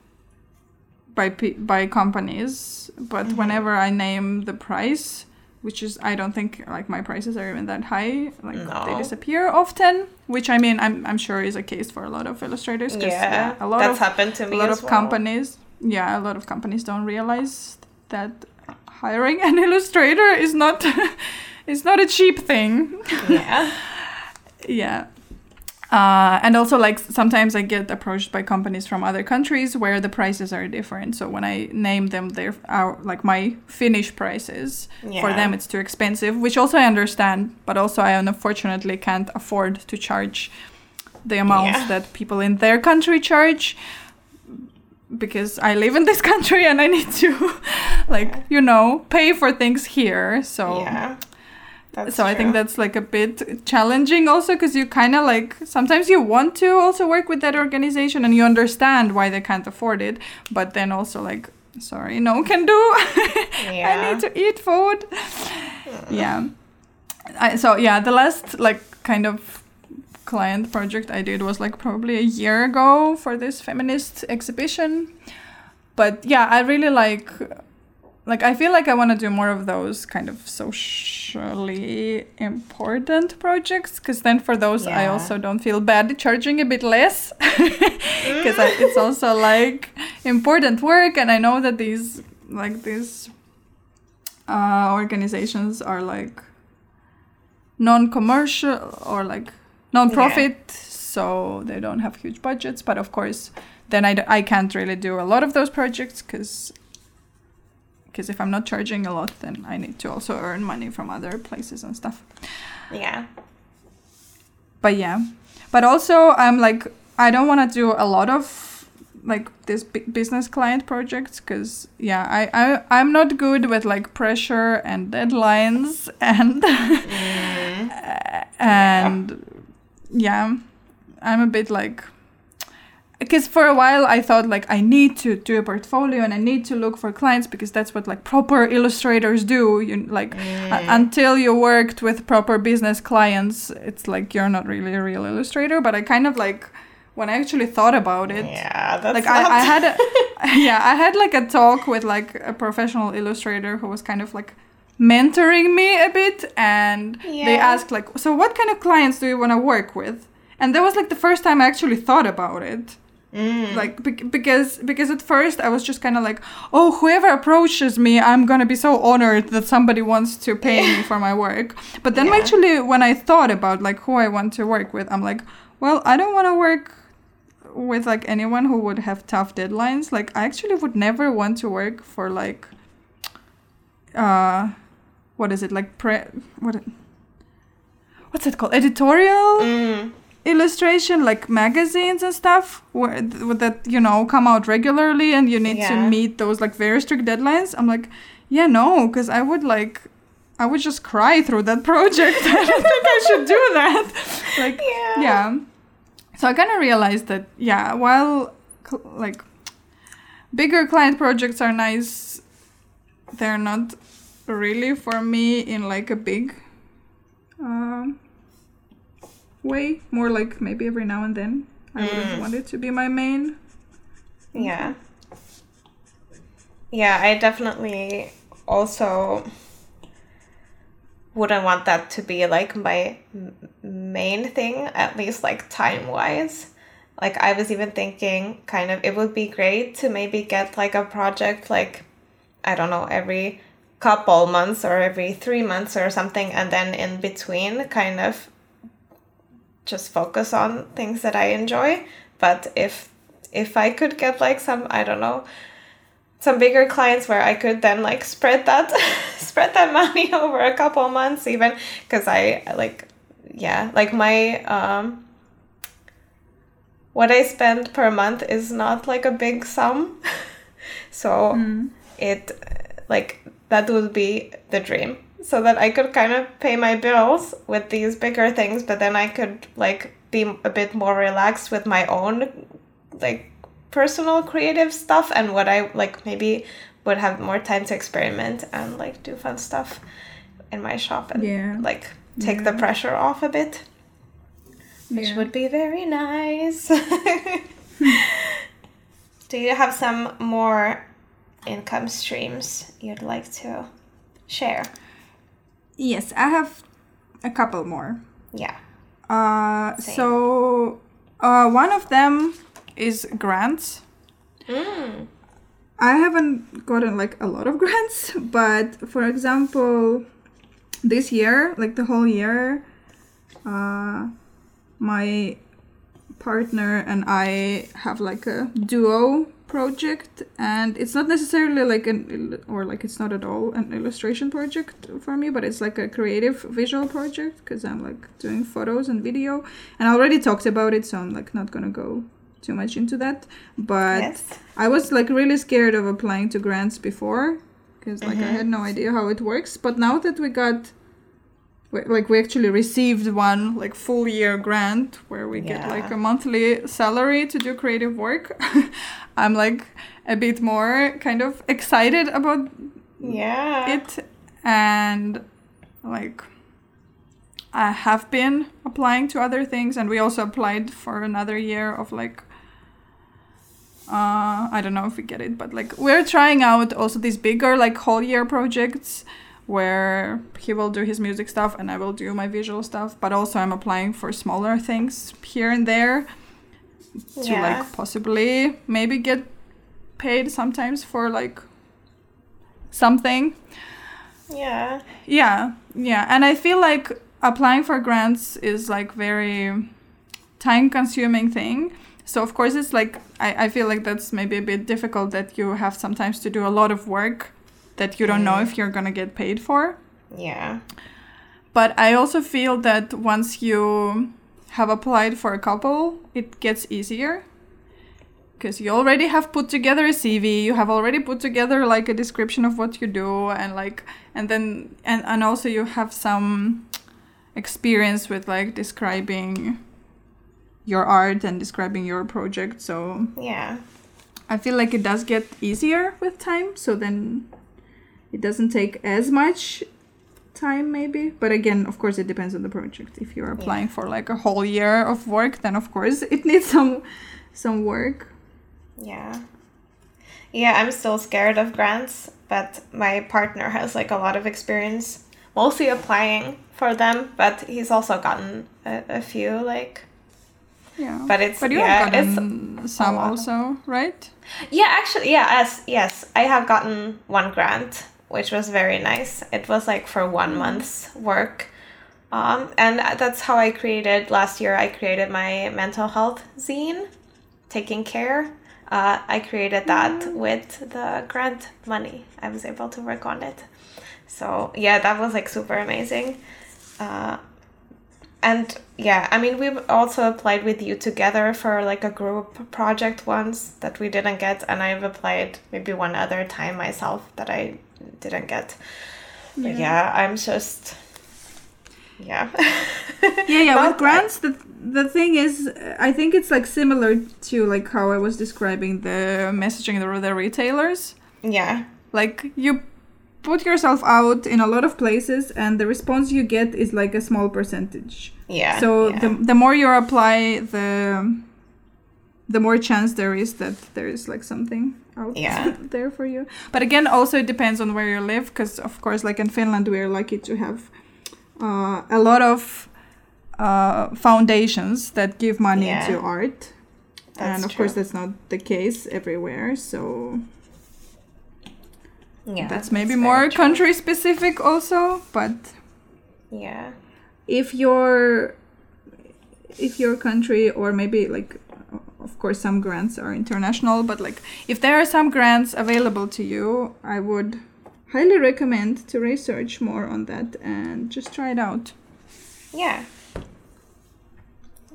by by companies, but Mm-hmm. whenever I name the price, which is I don't think like my prices are even that high, like they disappear often. Which I mean, I'm I'm sure is a case for a lot of illustrators. 'cause, Yeah, a lot that's of happened to me. a lot of well. companies yeah a lot of companies don't realize that hiring an illustrator is not is not a cheap thing Yeah, yeah uh, and also like sometimes i get approached by companies from other countries where the prices are different so when i name them they're our, like my finnish prices for them it's too expensive which also i understand but also i unfortunately can't afford to charge the amounts Yeah. that people in their country charge because i live in this country and i need to like you know pay for things here so yeah. That's so I think that's like a bit challenging also because you kind of like sometimes you want to also work with that organization and you understand why they can't afford it, but then also like sorry, no can do. I need to eat food. Hmm. Yeah. I, so yeah, the last like kind of client project I did was like probably a year ago for this feminist exhibition. But yeah, I really like like I feel like I want to do more of those kind of socially important projects because then for those I also don't feel bad charging a bit less because it's also like important work and I know that these like these uh, organizations are like non-commercial or like non-profit so they don't have huge budgets but of course then I, d- I can't really do a lot of those projects because because if I'm not charging a lot then I need to also earn money from other places and stuff Yeah. but yeah but also i'm like i don't want to do a lot of like this big business client projects because yeah I, I i'm not good with like pressure and deadlines and mm-hmm. and yeah. i'm a bit like because for a while i thought like i need to do a portfolio and i need to look for clients because that's what like proper illustrators do you like uh, until you worked with proper business clients it's like you're not really a real illustrator but i kind of like when i actually thought about it Yeah, that's like not... I, I had a, yeah i had like a talk with like a professional illustrator who was kind of like mentoring me a bit and they asked like so what kind of clients do you want to work with? And that was like the first time i actually thought about it Mm. like bec- because because at first i was just kind of like oh whoever approaches me i'm gonna be so honored that somebody wants to pay me for my work but then Yeah. actually when i thought about like who i want to work with i'm like well i don't want to work with like anyone who would have tough deadlines like i actually would never want to work for like uh what is it like pre what what's it called editorial Mm. Illustration like magazines and stuff where th- that you know come out regularly and you need to meet those like very strict deadlines i'm like yeah no because i would like i would just cry through that project. I don't think i should do that. Like Yeah. yeah. So i kind of realized that yeah while cl- like bigger client projects are nice they're not really for me in like a big um, way more like maybe every now and then i wouldn't Mm. want it to be my main Yeah. Yeah, I definitely also wouldn't want that to be like my main thing, at least like time wise. Like, I was even thinking kind of it would be great to maybe get like a project like, I don't know, every couple months or every three months or something, and then in between kind of just focus on things that I enjoy. But if if I could get like some I don't know some bigger clients where I could then like spread that spread that money over a couple months even because I like yeah like my um what I spend per month is not like a big sum. So it like that would be the dream so that I could kind of pay my bills with these bigger things but then I could like be a bit more relaxed with my own like personal creative stuff and what I like maybe would have more time to experiment and like do fun stuff in my shop and Yeah. like take the pressure off a bit which Yeah. would be very nice do you have some more income streams you'd like to share yes i have a couple more yeah uh Same. so uh one of them is grants mm. I haven't gotten like a lot of grants, but for example, this year, like the whole year, uh, my partner and I have like a duo project, and it's not necessarily like an or like it's not at all an illustration project for me, but it's like a creative visual project because I'm like doing photos and video, and I already talked about it, so I'm like not gonna go too much into that, but. yes I was like really scared of applying to grants before because like I mm-hmm. had no idea how it works. But now that we got we- like we actually received one like full year grant where we get like a monthly salary to do creative work, I'm like a bit more kind of excited about yeah. it and like I have been applying to other things and we also applied for another year of like uh I don't know if we get it but like we're trying out also these bigger like whole year projects where he will do his music stuff and I will do my visual stuff but also I'm applying for smaller things here and there to Yeah. like possibly maybe get paid sometimes for like something. Yeah. Yeah yeah. And i feel like applying for grants is like very time consuming thing. So of course it's like I, I feel like that's maybe a bit difficult that you have sometimes to do a lot of work that you don't know Mm. if you're gonna get paid for yeah but i also feel that once you have applied for a couple, it gets easier because you already have put together a CV, you have already put together like a description of what you do, and like, and then, and, and also you have some experience with like describing your art and describing your project. So Yeah. I feel like it does get easier with time. So then it doesn't take as much time, maybe. But again, of course, it depends on the project. If you're applying for like a whole year of work, then of course it needs some some work. Yeah. Yeah, I'm still scared of grants, but my partner has like a lot of experience mostly applying for them, but he's also gotten a, a few like Yeah. But it's- but you yeah, have it's gotten some lot. also, right? Yeah, actually, yeah, yes, yes. I have gotten one grant, which was very nice. It was like for one month's work. Um, and that's how I created last year. I created my mental health zine, Taking Care. Uh, I created that with the grant money. I was able to work on it. So, yeah, that was like super amazing. Uh, and yeah, I mean, we've also applied with you together for like a group project once that we didn't get, and I've applied maybe one other time myself that I didn't get. But yeah, I'm just yeah. yeah yeah with grants the the thing is i think it's like similar to like how i was describing the messaging the, the retailers yeah. like you put yourself out in a lot of places and the response you get is like a small percentage Yeah. so yeah. the, the more you apply the the more chance there is that there is like something out Yeah. there for you but again also it depends on where you live because of course like in finland we are lucky to have uh, a lot of uh, foundations that give money Yeah. to art That's and of true. course that's not the case everywhere so yeah, that's maybe very more country specific also but Yeah. if your if your country or maybe like of course some grants are international but like if there are some grants available to you i would highly recommend to research more on that and just try it out Yeah.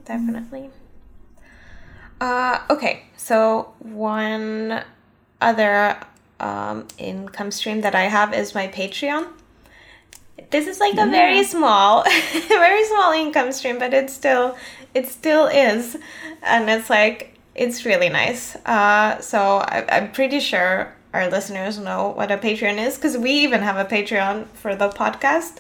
Definitely. Uh, okay, so one other um, income stream that I have is my Patreon. This is like a very small, very small income stream, but it's still, it still is, and it's like it's really nice. Uh, so I, I'm pretty sure our listeners know what a Patreon is because we even have a Patreon for the podcast.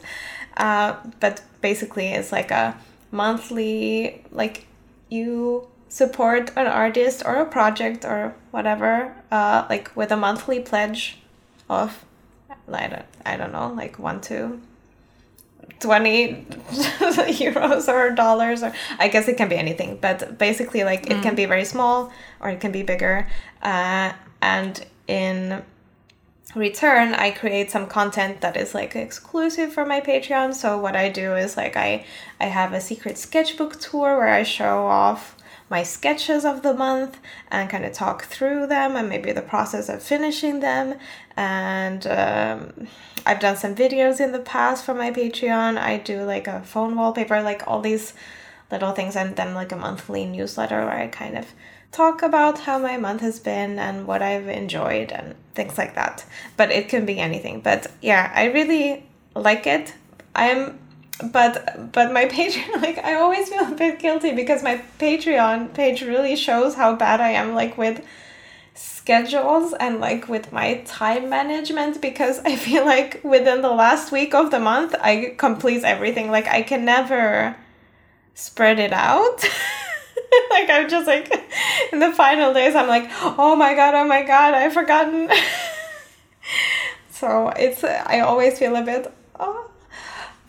Uh, but basically, it's like a monthly, like you support an artist or a project or whatever, uh, like with a monthly pledge of, I don't, I don't know, like one to 20 euros or dollars or i guess it can be anything but basically like it can be very small or it can be bigger. Uh, and in return i create some content that is like exclusive for my patreon. So what i do is like i i have a secret sketchbook tour where i show off my sketches of the month and kind of talk through them and maybe the process of finishing them and um, i've done some videos in the past for my patreon i do like a phone wallpaper like all these little things and then like a monthly newsletter where i kind of talk about how my month has been and what I've enjoyed and things like that. But it can be anything. But yeah, I really like it. I'm but but my Patreon like I always feel a bit guilty because my Patreon page really shows how bad I am like with schedules and like with my time management because I feel like within the last week of the month I complete everything. Like I can never spread it out. like I'm just like in the final days I'm like, oh my god, oh my god, I've forgotten. so it's I always feel a bit oh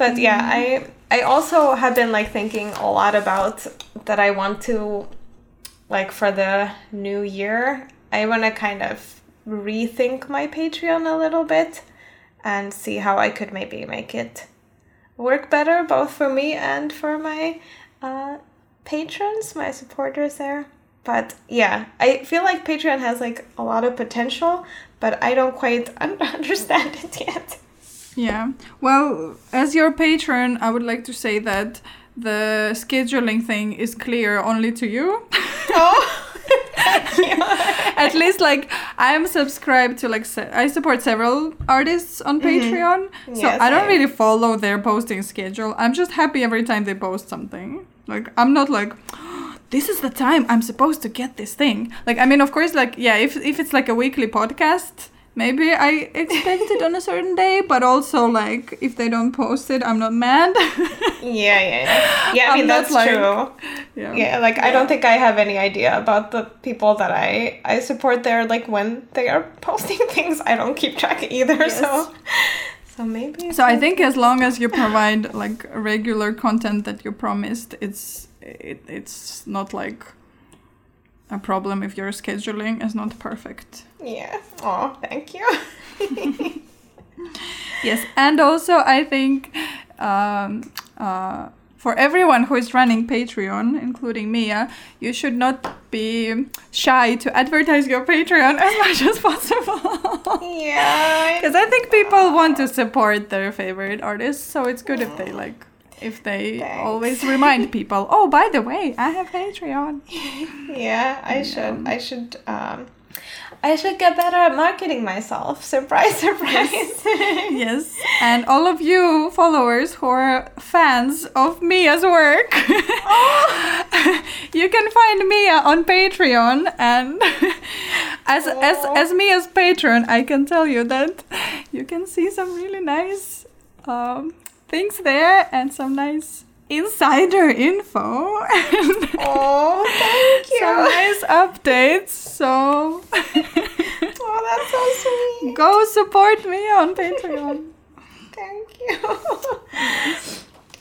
but yeah, I I also have been like thinking a lot about that I want to like for the new year, I want to kind of rethink my Patreon a little bit and see how I could maybe make it work better both for me and for my uh, patrons, my supporters there. But yeah, I feel like Patreon has like a lot of potential, but I don't quite understand it yet. Yeah. Well, as your patron, I would like to say that the scheduling thing is clear only to you. Oh, you. At least like I'm subscribed to like se- I support several artists on Patreon, so Mm-hmm. Yeah, I don't same. really follow their posting schedule. I'm just happy every time they post something. Like I'm not like this is the time I'm supposed to get this thing. Like I mean, of course, like yeah, if if it's like a weekly podcast. Maybe I expect it on a certain day, but also like if they don't post it, I'm not mad. Yeah, yeah, yeah. Yeah, I mean that's like- true. yeah. Yeah, like I don't think I have any idea about the people that I I support there. Like when they are posting things, I don't keep track either. Yes. So, so maybe. So I think as long as you provide like regular content that you promised, it's it, it's not like a problem if your scheduling is not perfect. Yeah. Oh, thank you. Yes, and also I think um, uh, for everyone who is running Patreon, including Mia, you should not be shy to advertise your Patreon as much as possible. yeah. Because I think people want to support their favorite artists, so it's good if they like if they Thanks. always remind people. Oh, by the way, I have Patreon. Yeah, I should. I should. Um, I should get better at marketing myself. Surprise, surprise. yes, and all of you followers who are fans of Mia's work, you can find Mia on Patreon, and as as as Mia's patron, I can tell you that you can see some really nice um, things there and some nice insider info oh, thank you. some nice updates. So Oh, that's so sweet. go support me on Patreon. Thank you.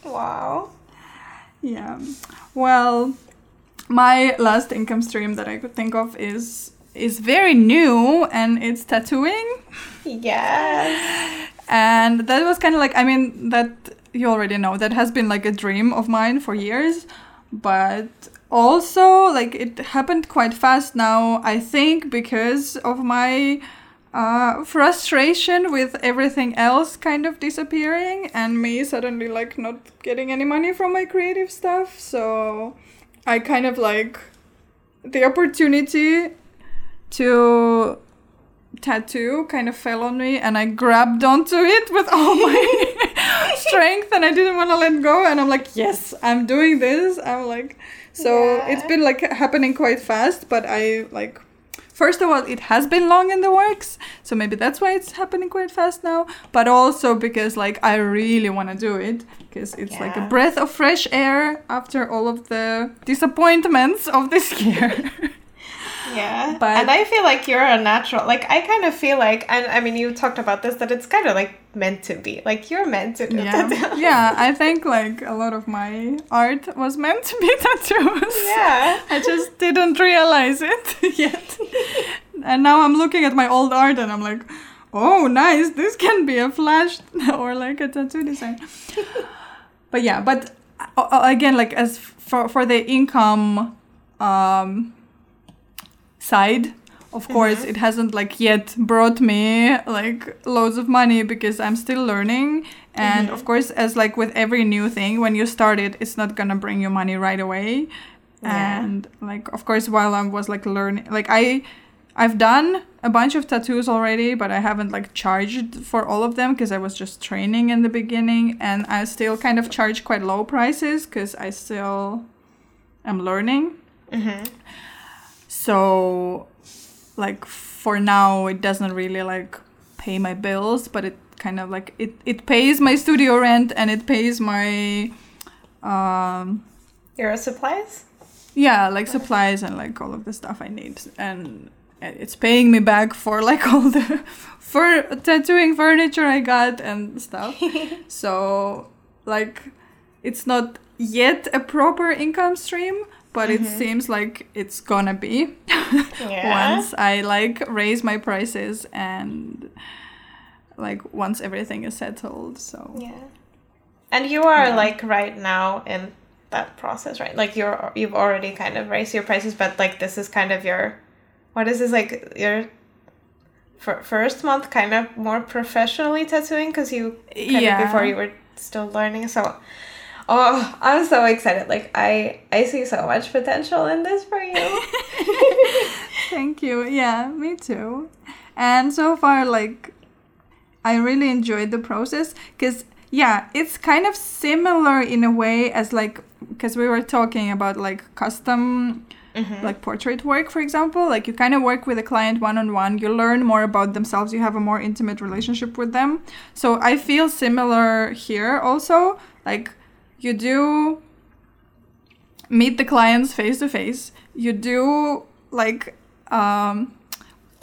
wow. Yeah. Well, my last income stream that I could think of is is very new and it's tattooing. Yes. And that was kind of like I mean that you already know that has been like a dream of mine for years, but also like it happened quite fast now I think because of my uh, frustration with everything else kind of disappearing and me suddenly like not getting any money from my creative stuff. So I kind of like the opportunity to tattoo kind of fell on me and I grabbed onto it with all my strength and I didn't want to let go and I'm like yes I'm doing this. I'm like so Yeah. it's been like happening quite fast but I like first of all it has been long in the works so maybe that's why it's happening quite fast now but also because like I really want to do it because it's like a breath of fresh air after all of the disappointments of this year Yeah. But- and I feel like you're a natural. Like I kind of feel like, and I mean, you talked about this that it's kind of like meant to be. Like you're meant to do yeah tattoos. yeah i think like a lot of my art was meant to be tattoos Yeah. i just didn't realize it yet and now i'm looking at my old art and i'm like oh nice this can be a flash or like a tattoo design but yeah but uh, uh, again like as for for the income um side. Of course it hasn't like yet brought me like loads of money because i'm still learning. And of course as like with every new thing when you start it it's not gonna bring you money right away. Yeah. and like of course while i was like learning like i i've done a bunch of tattoos already but i haven't like charged for all of them because i was just training in the beginning. And i still kind of charge quite low prices because i still am learning. Mm-hmm. So like for now it doesn't really like pay my bills but it kind of like it, it pays my studio rent and it pays my um Your supplies. yeah like supplies and like all of the stuff i need and it's paying me back for like all the for tattooing furniture i got and stuff so like it's not yet a proper income stream but it mm-hmm. seems like it's gonna be Yeah. once i like raise my prices and like once everything is settled so Yeah. And you are Yeah. like right now in that process, right? Like you're you've already kind of raised your prices, but like this is kind of your what is this like your fir- first month kind of more professionally tattooing because you kind Yeah. of before you were still learning. So Oh, I'm so excited. Like I I see so much potential in this for you. Thank you. Yeah, me too. And so far like I really enjoyed the process cuz yeah, it's kind of similar in a way as like because we were talking about like custom Mm-hmm. like portrait work for example like you kind of work with a client one on one you learn more about themselves you have a more intimate relationship with them so i feel similar here also like you do meet the clients face to face you do like um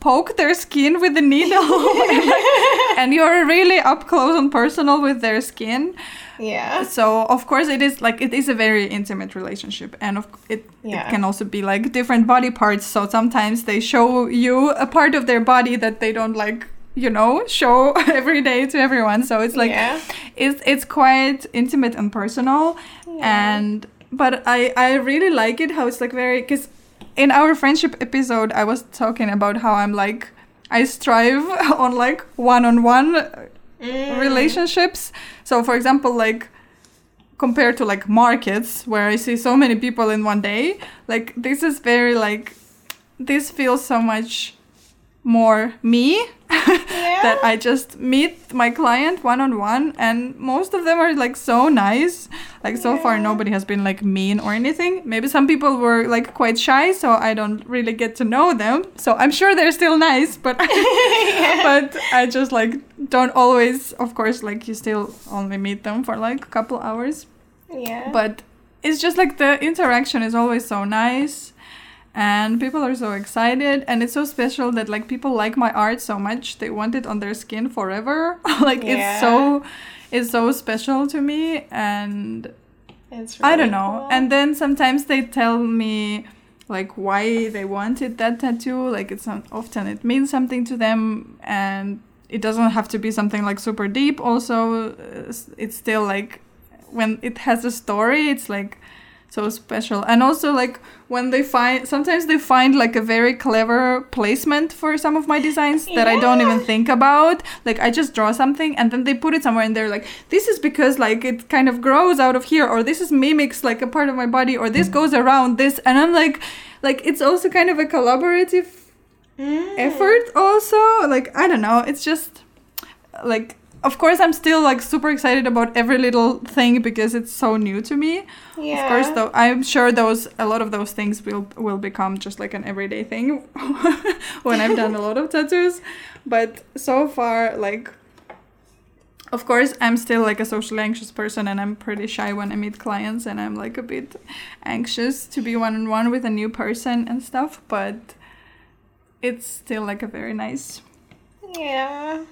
poke their skin with the needle. And you're really up close and personal with their skin. Yeah. so of course it is like it is a very intimate relationship. And of it, Yeah. it can also be like different body parts. So sometimes they show you a part of their body that they don't like you know show every day to everyone so it's like Yeah. it's it's quite intimate and personal and but i i really like it how it's like very because in our friendship episode i was talking about how i'm like i strive on like one-on-one Mm. relationships. So, for example, like compared to like markets where I see so many people in one day, like this is very like this feels so much more me that I just meet my client one on one and most of them are like so nice. Like so far nobody has been like mean or anything. Maybe some people were like quite shy so I don't really get to know them. So I'm sure they're still nice, but but I just like don't always of course like you still only meet them for like a couple hours Yeah. but it's just like the interaction is always so nice and people are so excited and it's so special that like people like my art so much they want it on their skin forever like Yeah. it's so it's so special to me and it's I don't know. cool. And then sometimes they tell me like why they wanted that tattoo. Like it's not often it means something to them, and it doesn't have to be something like super deep. Also, uh, it's still like when it has a story, it's like so special. And also like when they find sometimes they find like a very clever placement for some of my designs that I don't even think about. Like I just draw something and then they put it somewhere and they're like, this is because like it kind of grows out of here or this is mimics like a part of my body or this goes around this and I'm like like it's also kind of a collaborative Mm. effort also like i don't know it's just like of course i'm still like super excited about every little thing because it's so new to me Yeah. of course though i'm sure those a lot of those things will will become just like an everyday thing when i've done a lot of tattoos but so far like of course i'm still like a socially anxious person and i'm pretty shy when i meet clients and i'm like a bit anxious to be one-on-one with a new person and stuff but it's still like a very nice Yeah.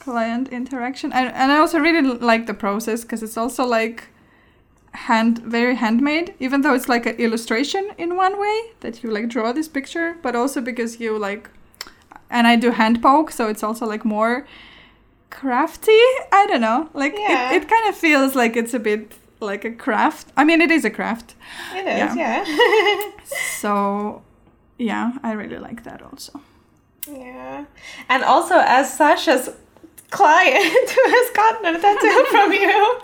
Client interaction and, and i also really like the process because it's also like hand very handmade even though it's like an illustration in one way that you like draw this picture but also because you like and i do hand poke so it's also like more crafty i don't know like Yeah. it, it kind of feels like it's a bit like a craft i mean it is a craft It is, Yeah. yeah. so yeah i really like that also Yeah. And also as Sasha's client who has gotten a tattoo from you,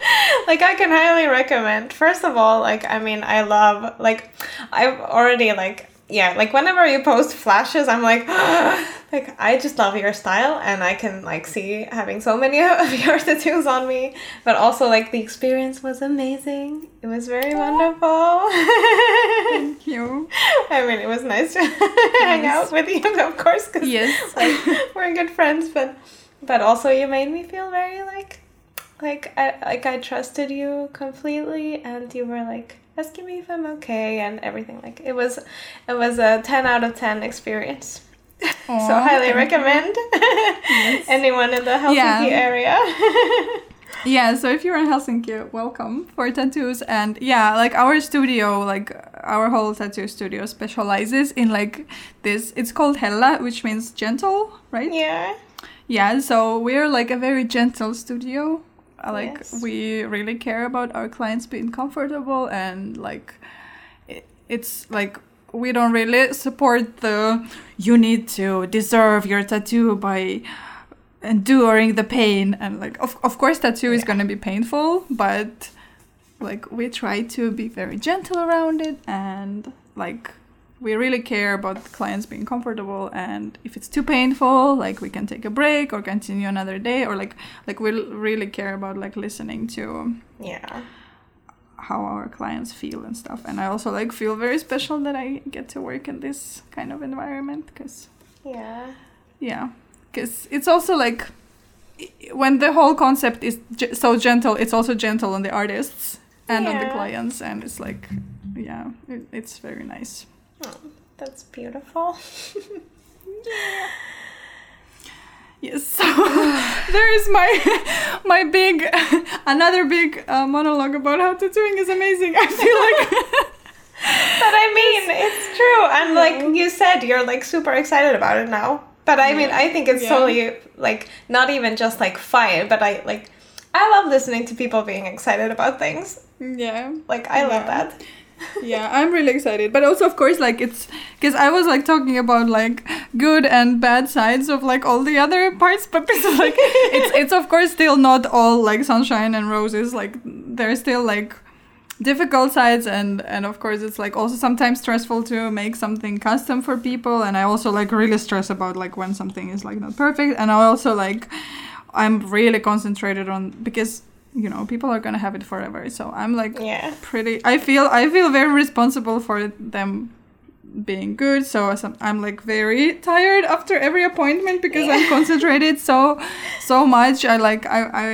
like I can highly recommend. First of all, like I mean, I love like I've already like yeah, like whenever you post flashes, I'm like like I just love your style and I can like see having so many of your tattoos on me. But also like the experience was amazing. It was very wonderful. thank you I mean, it was nice to hang out with you, of course, because Yes. like, we're good friends. But but also, you made me feel very like like I like I trusted you completely, and you were like asking me if I'm okay and everything. Like it was it was a ten out of ten experience. so highly recommend anyone in the Helsinki Yeah. area. Yeah, so if you're in Helsinki, welcome for tattoos. And yeah, like our studio, like our whole tattoo studio specializes in like this. It's called Hella, which means gentle, right? yeah. Yeah, so we're like a very gentle studio. Uh, Like Yes. we really care about our clients being comfortable and like it, it's like we don't really support the you need to deserve your tattoo by enduring the pain and like of, of course tattoo is going to be painful but like we try to be very gentle around it and like we really care about the clients being comfortable and if it's too painful like we can take a break or continue another day or like like we really care about like listening to Yeah. how our clients feel and stuff and i also like feel very special that i get to work in this kind of environment because Yeah. yeah because it's also like when the whole concept is so gentle it's also gentle on the artists and on the clients and it's like yeah it, it's very nice Oh, that's beautiful. yes so there is my my big another big uh, monologue about how tattooing is amazing i feel like But I mean, it's true. And like you said, you're like super excited about it now. But I mean, I think it's Yeah. totally like not even just like fine, but I like I love listening to people being excited about things. yeah Like I love that. Yeah i'm really excited. But also of course like it's because i was like talking about like good and bad sides of like all the other parts but this is like it's it's of course still not all like sunshine and roses. Like there's still like difficult sides and and of course it's like also sometimes stressful to make something custom for people. And i also like really stress about like when something is like not perfect. And i also like i'm really concentrated on because you know people are gonna have it forever so i'm like Yeah. pretty i feel i feel very responsible for them being good so i'm like very tired after every appointment because i'm concentrated so so much i like i i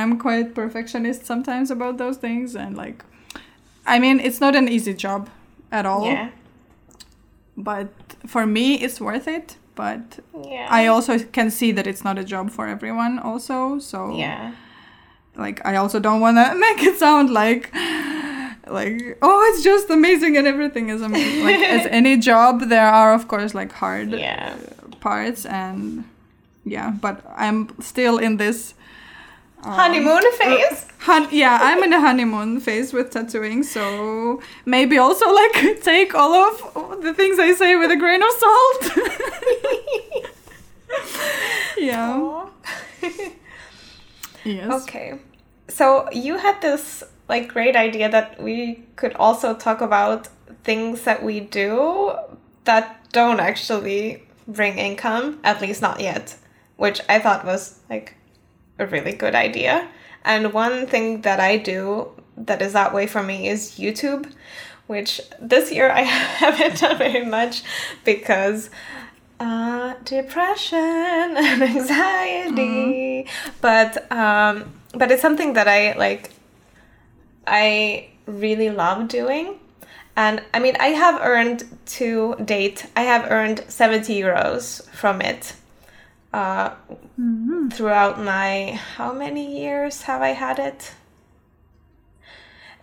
i'm quite perfectionist sometimes about those things and like i mean it's not an easy job at all Yeah. but for me it's worth it but Yeah. i also can see that it's not a job for everyone also so Yeah. Like i also don't want to make it sound like like oh it's just amazing and everything is amazing like as any job there are of course like hard Yeah. parts and yeah but i'm still in this um, Honeymoon phase. hun- yeah i'm in a honeymoon phase with tattooing so maybe also like take all of the things i say with a grain of salt yeah yes Okay. So you had this like great idea that we could also talk about things that we do that don't actually bring income, at least not yet, which I thought was like a really good idea. And one thing that I do that is that way for me is YouTube, which this year I haven't done very much because uh, depression and anxiety. But um, but it's something that I like. I really love doing, and I mean I have earned to date. I have earned seventy euros from it. Uh, throughout my how many years have I had it?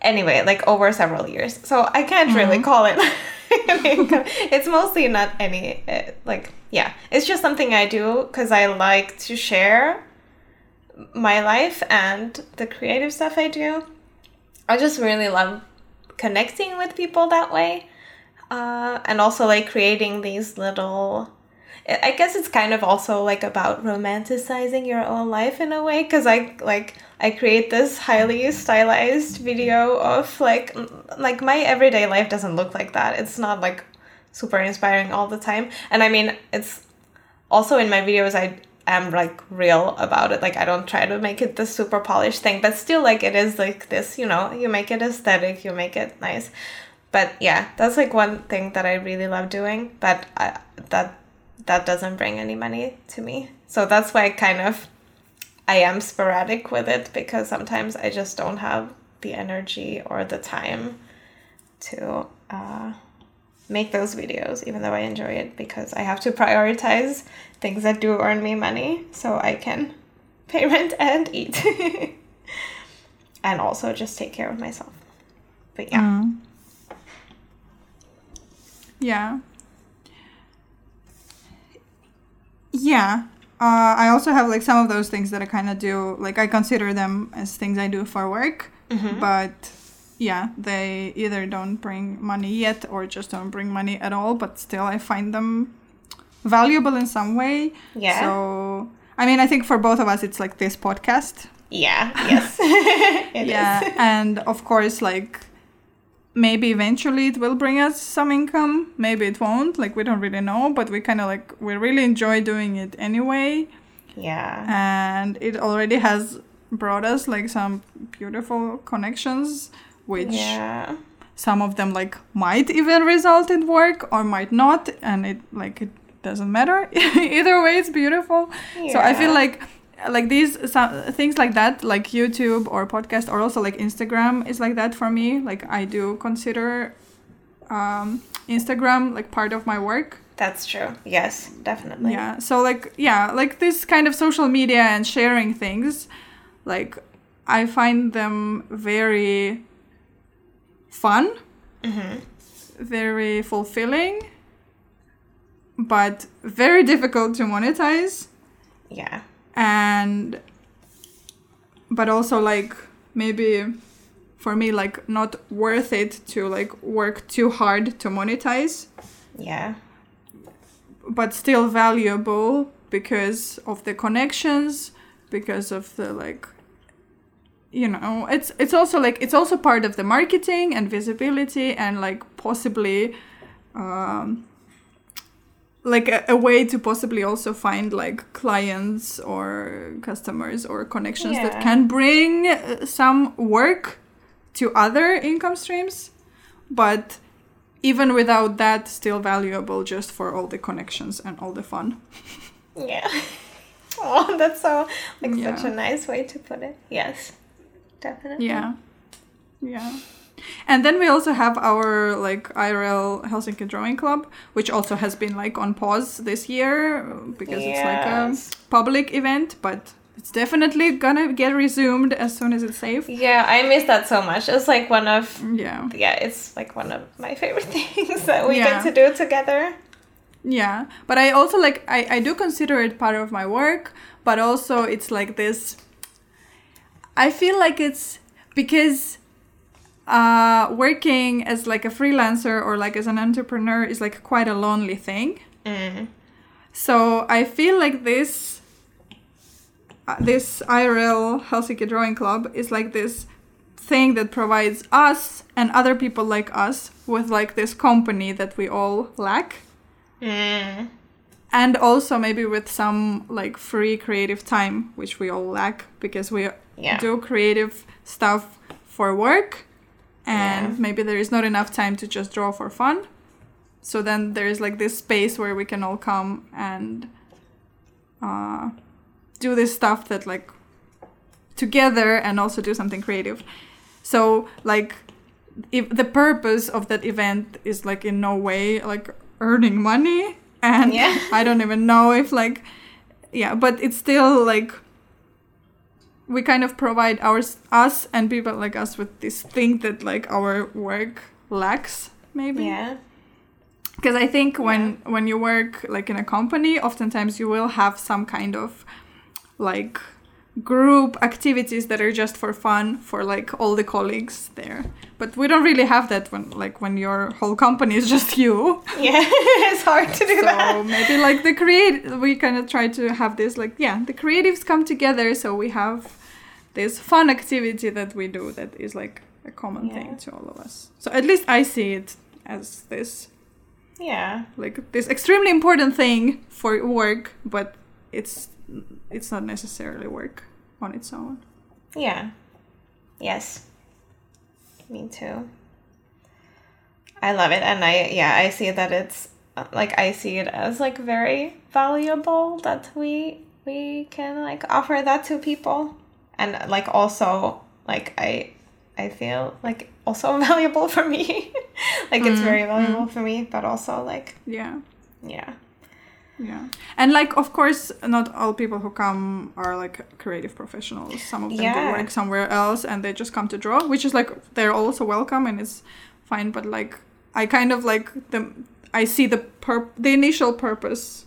Anyway, like over several years. So I can't really call it. It's mostly not any uh, like yeah. It's just something I do because I like to share my life and the creative stuff I do. I just really love connecting with people that way, uh, and also like creating these little. I guess it's kind of also like about romanticizing your own life in a way because I like I create this highly stylized video of like like my everyday life doesn't look like that. It's not like super inspiring all the time. And I mean, it's also in my videos I am like real about it. Like I don't try to make it this super polished thing, but still like it is like this, you know, you make it aesthetic, you make it nice. But yeah, that's like one thing that I really love doing, but I, that that doesn't bring any money to me. So that's why I kind of I am sporadic with it because sometimes I just don't have the energy or the time to uh, make those videos, even though I enjoy it, because I have to prioritize things that do earn me money so I can pay rent and eat. and also just take care of myself. But yeah. Mm. Yeah. Yeah. Uh, I also have like some of those things that I kind of do. Like I consider them as things I do for work, but yeah, they either don't bring money yet or just don't bring money at all. But still, I find them valuable in some way. Yeah. So I mean, I think for both of us, it's like this podcast. Yeah. Yes. It is. yeah, and of course, like maybe eventually it will bring us some income. Maybe it won't. Like we don't really know, but we kind of like we really enjoy doing it anyway, Yeah. and it already has brought us like some beautiful connections, which Yeah. some of them like might even result in work or might not, and it like it doesn't matter. Either way, it's beautiful. So I feel like like these some, things like that like youtube or podcast or also like instagram is like that for me like i do consider um instagram like part of my work That's true. Yes, definitely. yeah so like yeah like this kind of social media and sharing things like i find them very fun Mm-hmm. very fulfilling but very difficult to monetize Yeah. And but also like maybe for me like not worth it to like work too hard to monetize Yeah. but still valuable because of the connections because of the like you know it's it's also like it's also part of the marketing and visibility and like possibly um like a, a way to possibly also find like clients or customers or connections Yeah. that can bring uh, some work to other income streams but even without that still valuable just for all the connections and all the fun Yeah. Oh, that's so like such a nice way to put it. Yes. Definitely. Yeah. Yeah. And then we also have our like IRL Helsinki Drawing Club, which also has been like on pause this year because it's like a public event, but it's definitely gonna get resumed as soon as it's safe. Yeah, I miss that so much. It's like one of Yeah. yeah, it's like one of my favorite things that we Yeah. get to do together. Yeah. But I also like I, I do consider it part of my work, but also it's like this I feel like it's because uh working as like a freelancer or like as an entrepreneur is like quite a lonely thing. Mm. So I feel like this uh, this IRL Helsinki Drawing Club is like this thing that provides us and other people like us with like this company that we all lack Mm. and also maybe with some like free creative time which we all lack because we Yeah. do creative stuff for work and Yeah. maybe there is not enough time to just draw for fun so then there is like this space where we can all come and uh, do this stuff that like together and also do something creative so like if the purpose of that event is like in no way like earning money and Yeah. i don't even know if like yeah but it's still like we kind of provide ours us and people like us with this thing that like our work lacks maybe Yeah. because i think when when you work like in a company oftentimes you will have some kind of like group activities that are just for fun for like all the colleagues there but we don't really have that when like when your whole company is just you Yeah. it's hard to do so that. maybe like the create we kind of try to have this like yeah the creatives come together so we have this fun activity that we do that is like a common Yeah. thing to all of us so at least i see it as this Yeah. like this extremely important thing for work but it's it's not necessarily work on its own Yeah. Yes. Me too. I love it and I yeah, I see that it's like I see it as like very valuable that we we can like offer that to people and like also like I I feel like also valuable for me. like it's mm, very mm. valuable for me, but also like yeah yeah. Yeah and like of course not all people who come are like creative professionals some of them Yeah. do work somewhere else and they just come to draw which is like they're also welcome and it's fine but like i kind of like the i see the pur- the initial purpose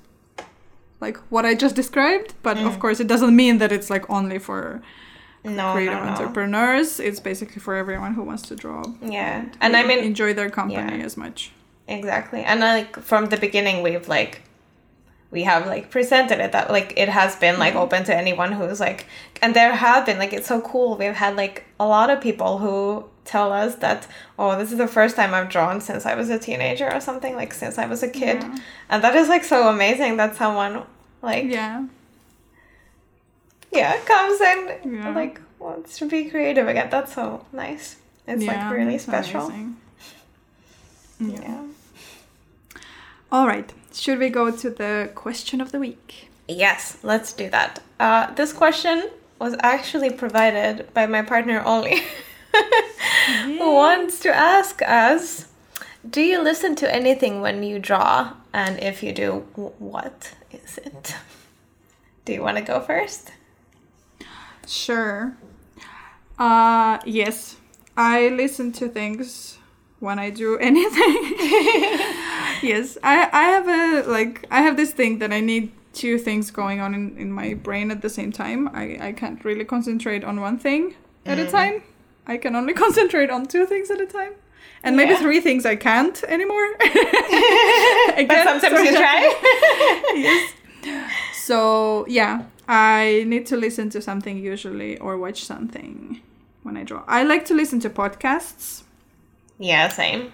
like what i just described but of mm. course it doesn't mean that it's like only for No, creative no, no. entrepreneurs it's basically for everyone who wants to draw Yeah. And I mean enjoy their company yeah. as much Exactly. And like from the beginning we've like we have like presented it that like it has been like mm-hmm. open to anyone who's like and there have been like it's so cool we've had like a lot of people who tell us that oh this is the first time i've drawn since i was a teenager or something like since i was a kid Yeah. and that is like so amazing that someone like yeah, Yeah. comes in Yeah. like wants to be creative again that's so nice it's yeah, like really special amazing. yeah All right. Should we go to the question of the week? Yes, let's do that. Uh, this question was actually provided by my partner Olli, who wants to ask us Do you listen to anything when you draw? And if you do, what is it? Do you want to go first? Sure. Uh yes. I listen to things when I do anything. yes. I I have a like I have this thing that I need two things going on in, in my brain at the same time. I, I can't really concentrate on one thing at a mm. time. I can only concentrate on two things at a time. And maybe Yeah. three things I can't anymore. But Again, sometimes sorry. you try. yes. So yeah, I need to listen to something usually or watch something when I draw. I like to listen to podcasts. Yeah, same.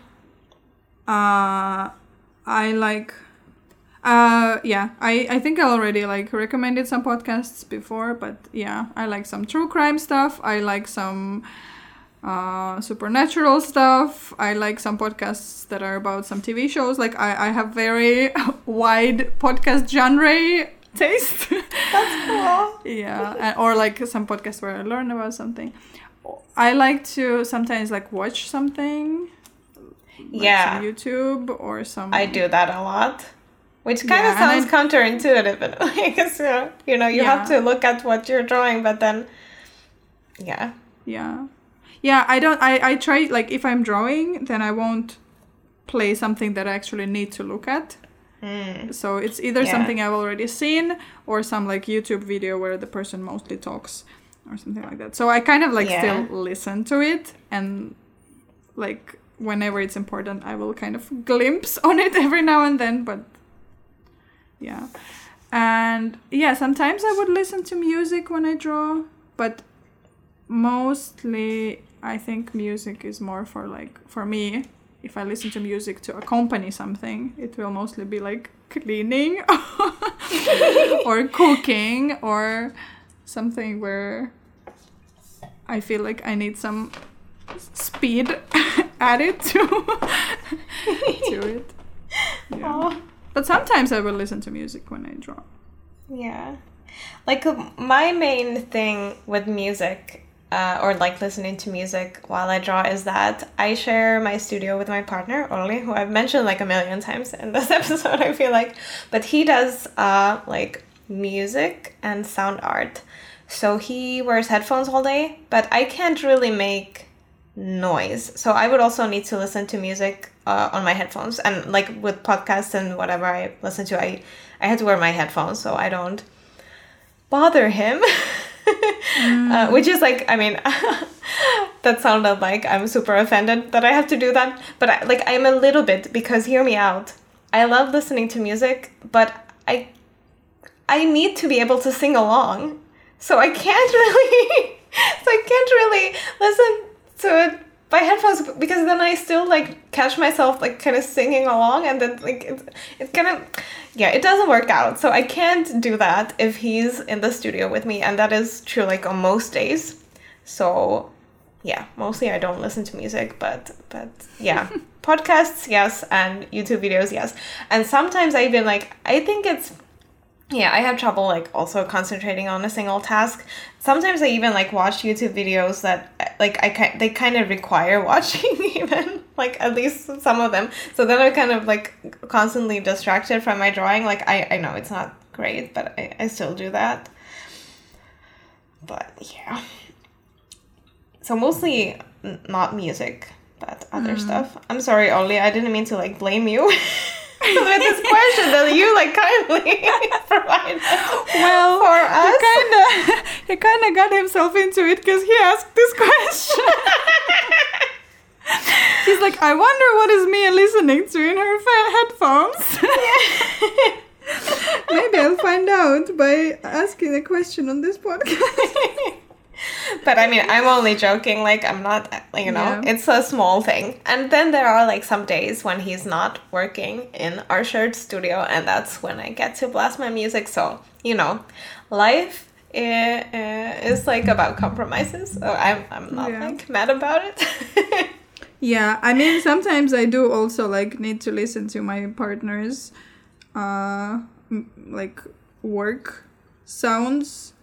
Uh, I like. Uh, yeah, I, I think I already like recommended some podcasts before, but yeah, I like some true crime stuff. I like some uh, supernatural stuff. I like some podcasts that are about some TV shows. Like I, I have very wide podcast genre taste. That's cool. yeah and, or like some podcasts where i learn about something i like to sometimes like watch something like Yeah. some youtube or some I do that a lot. Which kind Yeah, of sounds counterintuitive in a way, uh, you know you have to look at what you're drawing, but then, yeah, yeah yeah i don't i i try like if i'm drawing then i won't play something that i actually need to look at so it's either Yeah. something i've already seen or some like youtube video where the person mostly talks or something like that so i kind of like Yeah. still listen to it and like whenever it's important i will kind of glimpse on it every now and then but yeah and yeah sometimes i would listen to music when i draw but mostly i think music is more for like for me if i listen to music to accompany something it will mostly be like cleaning or cooking or something where i feel like i need some speed added to to it yeah. But sometimes i will listen to music when i draw yeah. Like uh, my main thing with music, uh, or like listening to music while I draw, is that I share my studio with my partner Olli, who I've mentioned like a million times in this episode. I feel like, but he does uh like music and sound art, so he wears headphones all day. But I can't really make noise. So I would also need to listen to music uh, on my headphones and like with podcasts and whatever I listen to, I I had to wear my headphones so I don't bother him. uh, which is like, I mean, that sounded like I'm super offended that I have to do that, but I, like I'm a little bit because hear me out. I love listening to music, but I I need to be able to sing along. So I can't really so I can't really listen to it by headphones because then I still like catch myself like kind of singing along and then like it's it's kind of yeah, it doesn't work out. So I can't do that if he's in the studio with me and that is true like on most days. So yeah, mostly I don't listen to music, but but yeah, podcasts yes and YouTube videos yes. And sometimes I even like I think it's yeah, I have trouble like also concentrating on a single task. Sometimes I even like watch YouTube videos that like I ki- they kind of require watching even like at least some of them. So then I'm kind of like constantly distracted from my drawing. Like I I know it's not great, but I, I still do that. But yeah. So mostly n- not music, but other mm-hmm. stuff. I'm sorry, Olli. I didn't mean to like blame you with this question that you like kindly provided well for us. he kind of he kind of got himself into it because he asked this question he's like i wonder what is mia listening to in her fa- headphones Maybe I'll find out by asking a question on this podcast. But I mean, I'm only joking. Like, I'm not, you know, Yeah. it's a small thing. And then there are like some days when he's not working in our shared studio, and that's when I get to blast my music. So, you know, life i- uh, is like about compromises. So I'm, I'm not Yeah. like mad about it. yeah, I mean, sometimes I do also like need to listen to my partner's, uh, m- like work sounds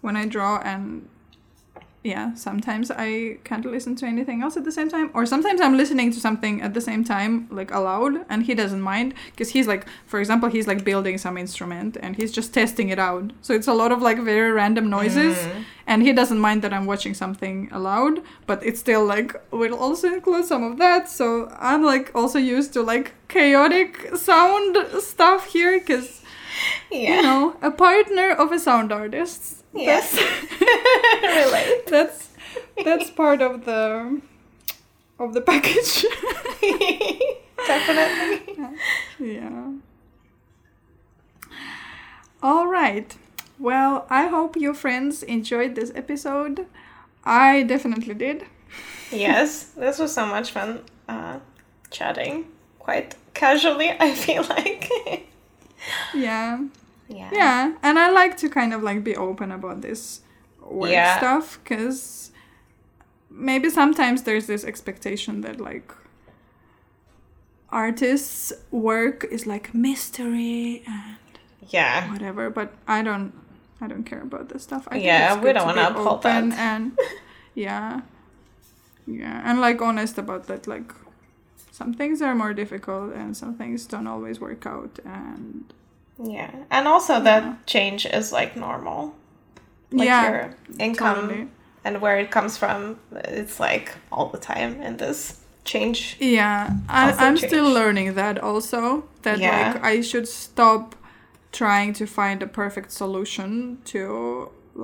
when I draw, and yeah, sometimes I can't listen to anything else at the same time, or sometimes I'm listening to something at the same time, like aloud, and he doesn't mind because he's like, for example, he's like building some instrument and he's just testing it out. So it's a lot of like very random noises, mm-hmm. and he doesn't mind that I'm watching something aloud, but it's still like will also include some of that. So I'm like also used to like chaotic sound stuff here because yeah. you know a partner of a sound artist. Yes. That's- Relate. that's that's part of the of the package. Definitely. yeah. All right. Well, I hope your friends enjoyed this episode. I definitely did. Yes, this was so much fun uh, chatting quite casually, I feel like. Yeah. yeah. Yeah, and I like to kind of like be open about this work Yeah. stuff cuz maybe sometimes there's this expectation that like artists work is like mystery and Yeah. whatever but i don't i don't care about this stuff I Yeah, we don't wanna be uphold that. and yeah yeah and like honest about that like some things are more difficult and some things don't always work out and Yeah. And also that change is like normal. Like yeah your income totally. and where it comes from, it's like all the time in this change. yeah I, i'm still learning that also that Yeah. like i should stop trying to find a perfect solution to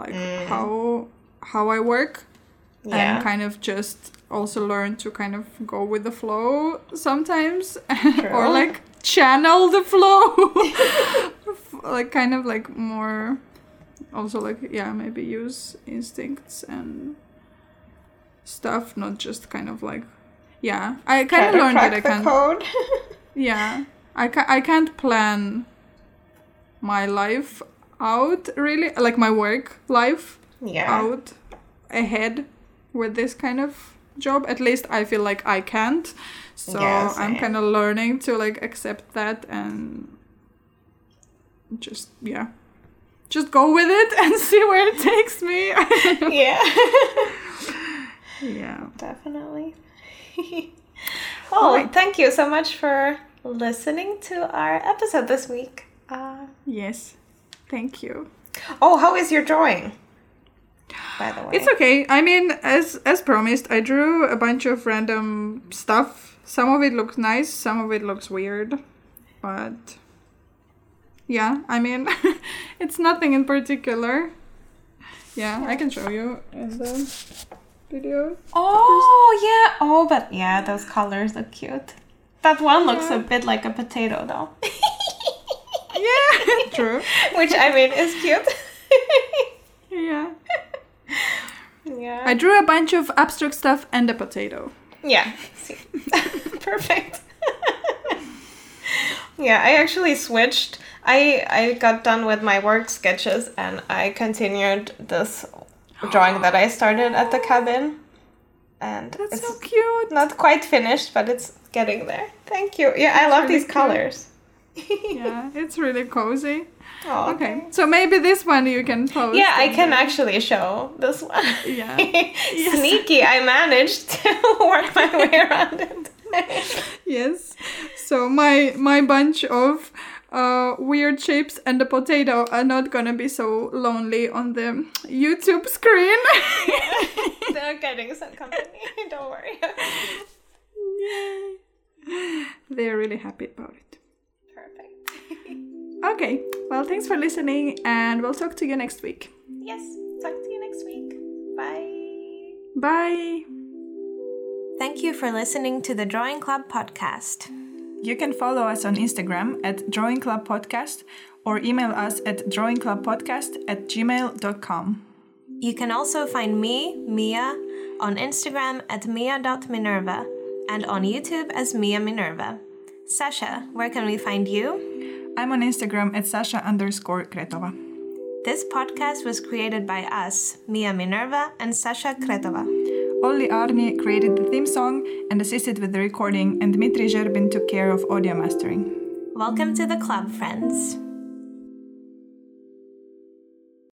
like Mm. how how i work Yeah. and kind of just also learn to kind of go with the flow sometimes. Or like channel the flow. Like kind of like more also like yeah maybe use instincts and stuff not just kind of like yeah. I kind of learned that i can't code. yeah. I, ca- I can't plan my life out really like my work life yeah. out ahead with this kind of job at least i feel like i can't so Yeah, i'm kind of learning to like accept that and just yeah just go with it and see where it takes me yeah. yeah Definitely. well, Alright. thank you so much for listening to our episode this week. Uh, yes thank you oh, how is your drawing? By the way, It's okay. I mean, as as promised, I drew a bunch of random stuff. Some of it looks nice, some of it looks weird, but yeah, I mean, it's nothing in particular. Yeah, I can show you in the video. Oh yeah. Oh, but yeah, those colors look cute. That one looks Yeah. a bit like a potato, though. Yeah, true. Which I mean is cute. Yeah, yeah. I drew a bunch of abstract stuff and a potato. Yeah. Perfect. yeah, I actually switched. I I got done with my work sketches and I continued this drawing that I started at the cabin. And That's it's so cute. not quite finished, but it's getting there. Thank you. Yeah, I love really these cute. colors. Yeah, it's really cozy. Oh, Okay, so maybe this one you can post. Yeah, I can the- actually show this one. Yeah. Sneaky, I managed to work my way around it. Yes. So my my bunch of uh, weird shapes and the potato are not gonna be so lonely on the YouTube screen. They're getting some company, don't worry. Yay. They're really happy about it. Perfect. Okay. Well, thanks for listening, and we'll talk to you next week. Yes, talk to you next week. Bye. Bye. Thank you for listening to the Drawing Club podcast. You can follow us on Instagram at Drawing Club Podcast or email us at drawingclubpodcast at gmail.com. You can also find me, Mia, on Instagram at mia.minerva and on YouTube as Mia Minerva. Sasha, where can we find you? I'm on Instagram at Sasha underscore Kretova. This podcast was created by us, Mia Minerva and Sasha Kretova. Olli Arni created the theme song and assisted with the recording, and Dmitry Zherbin took care of audio mastering. Welcome to the club, friends.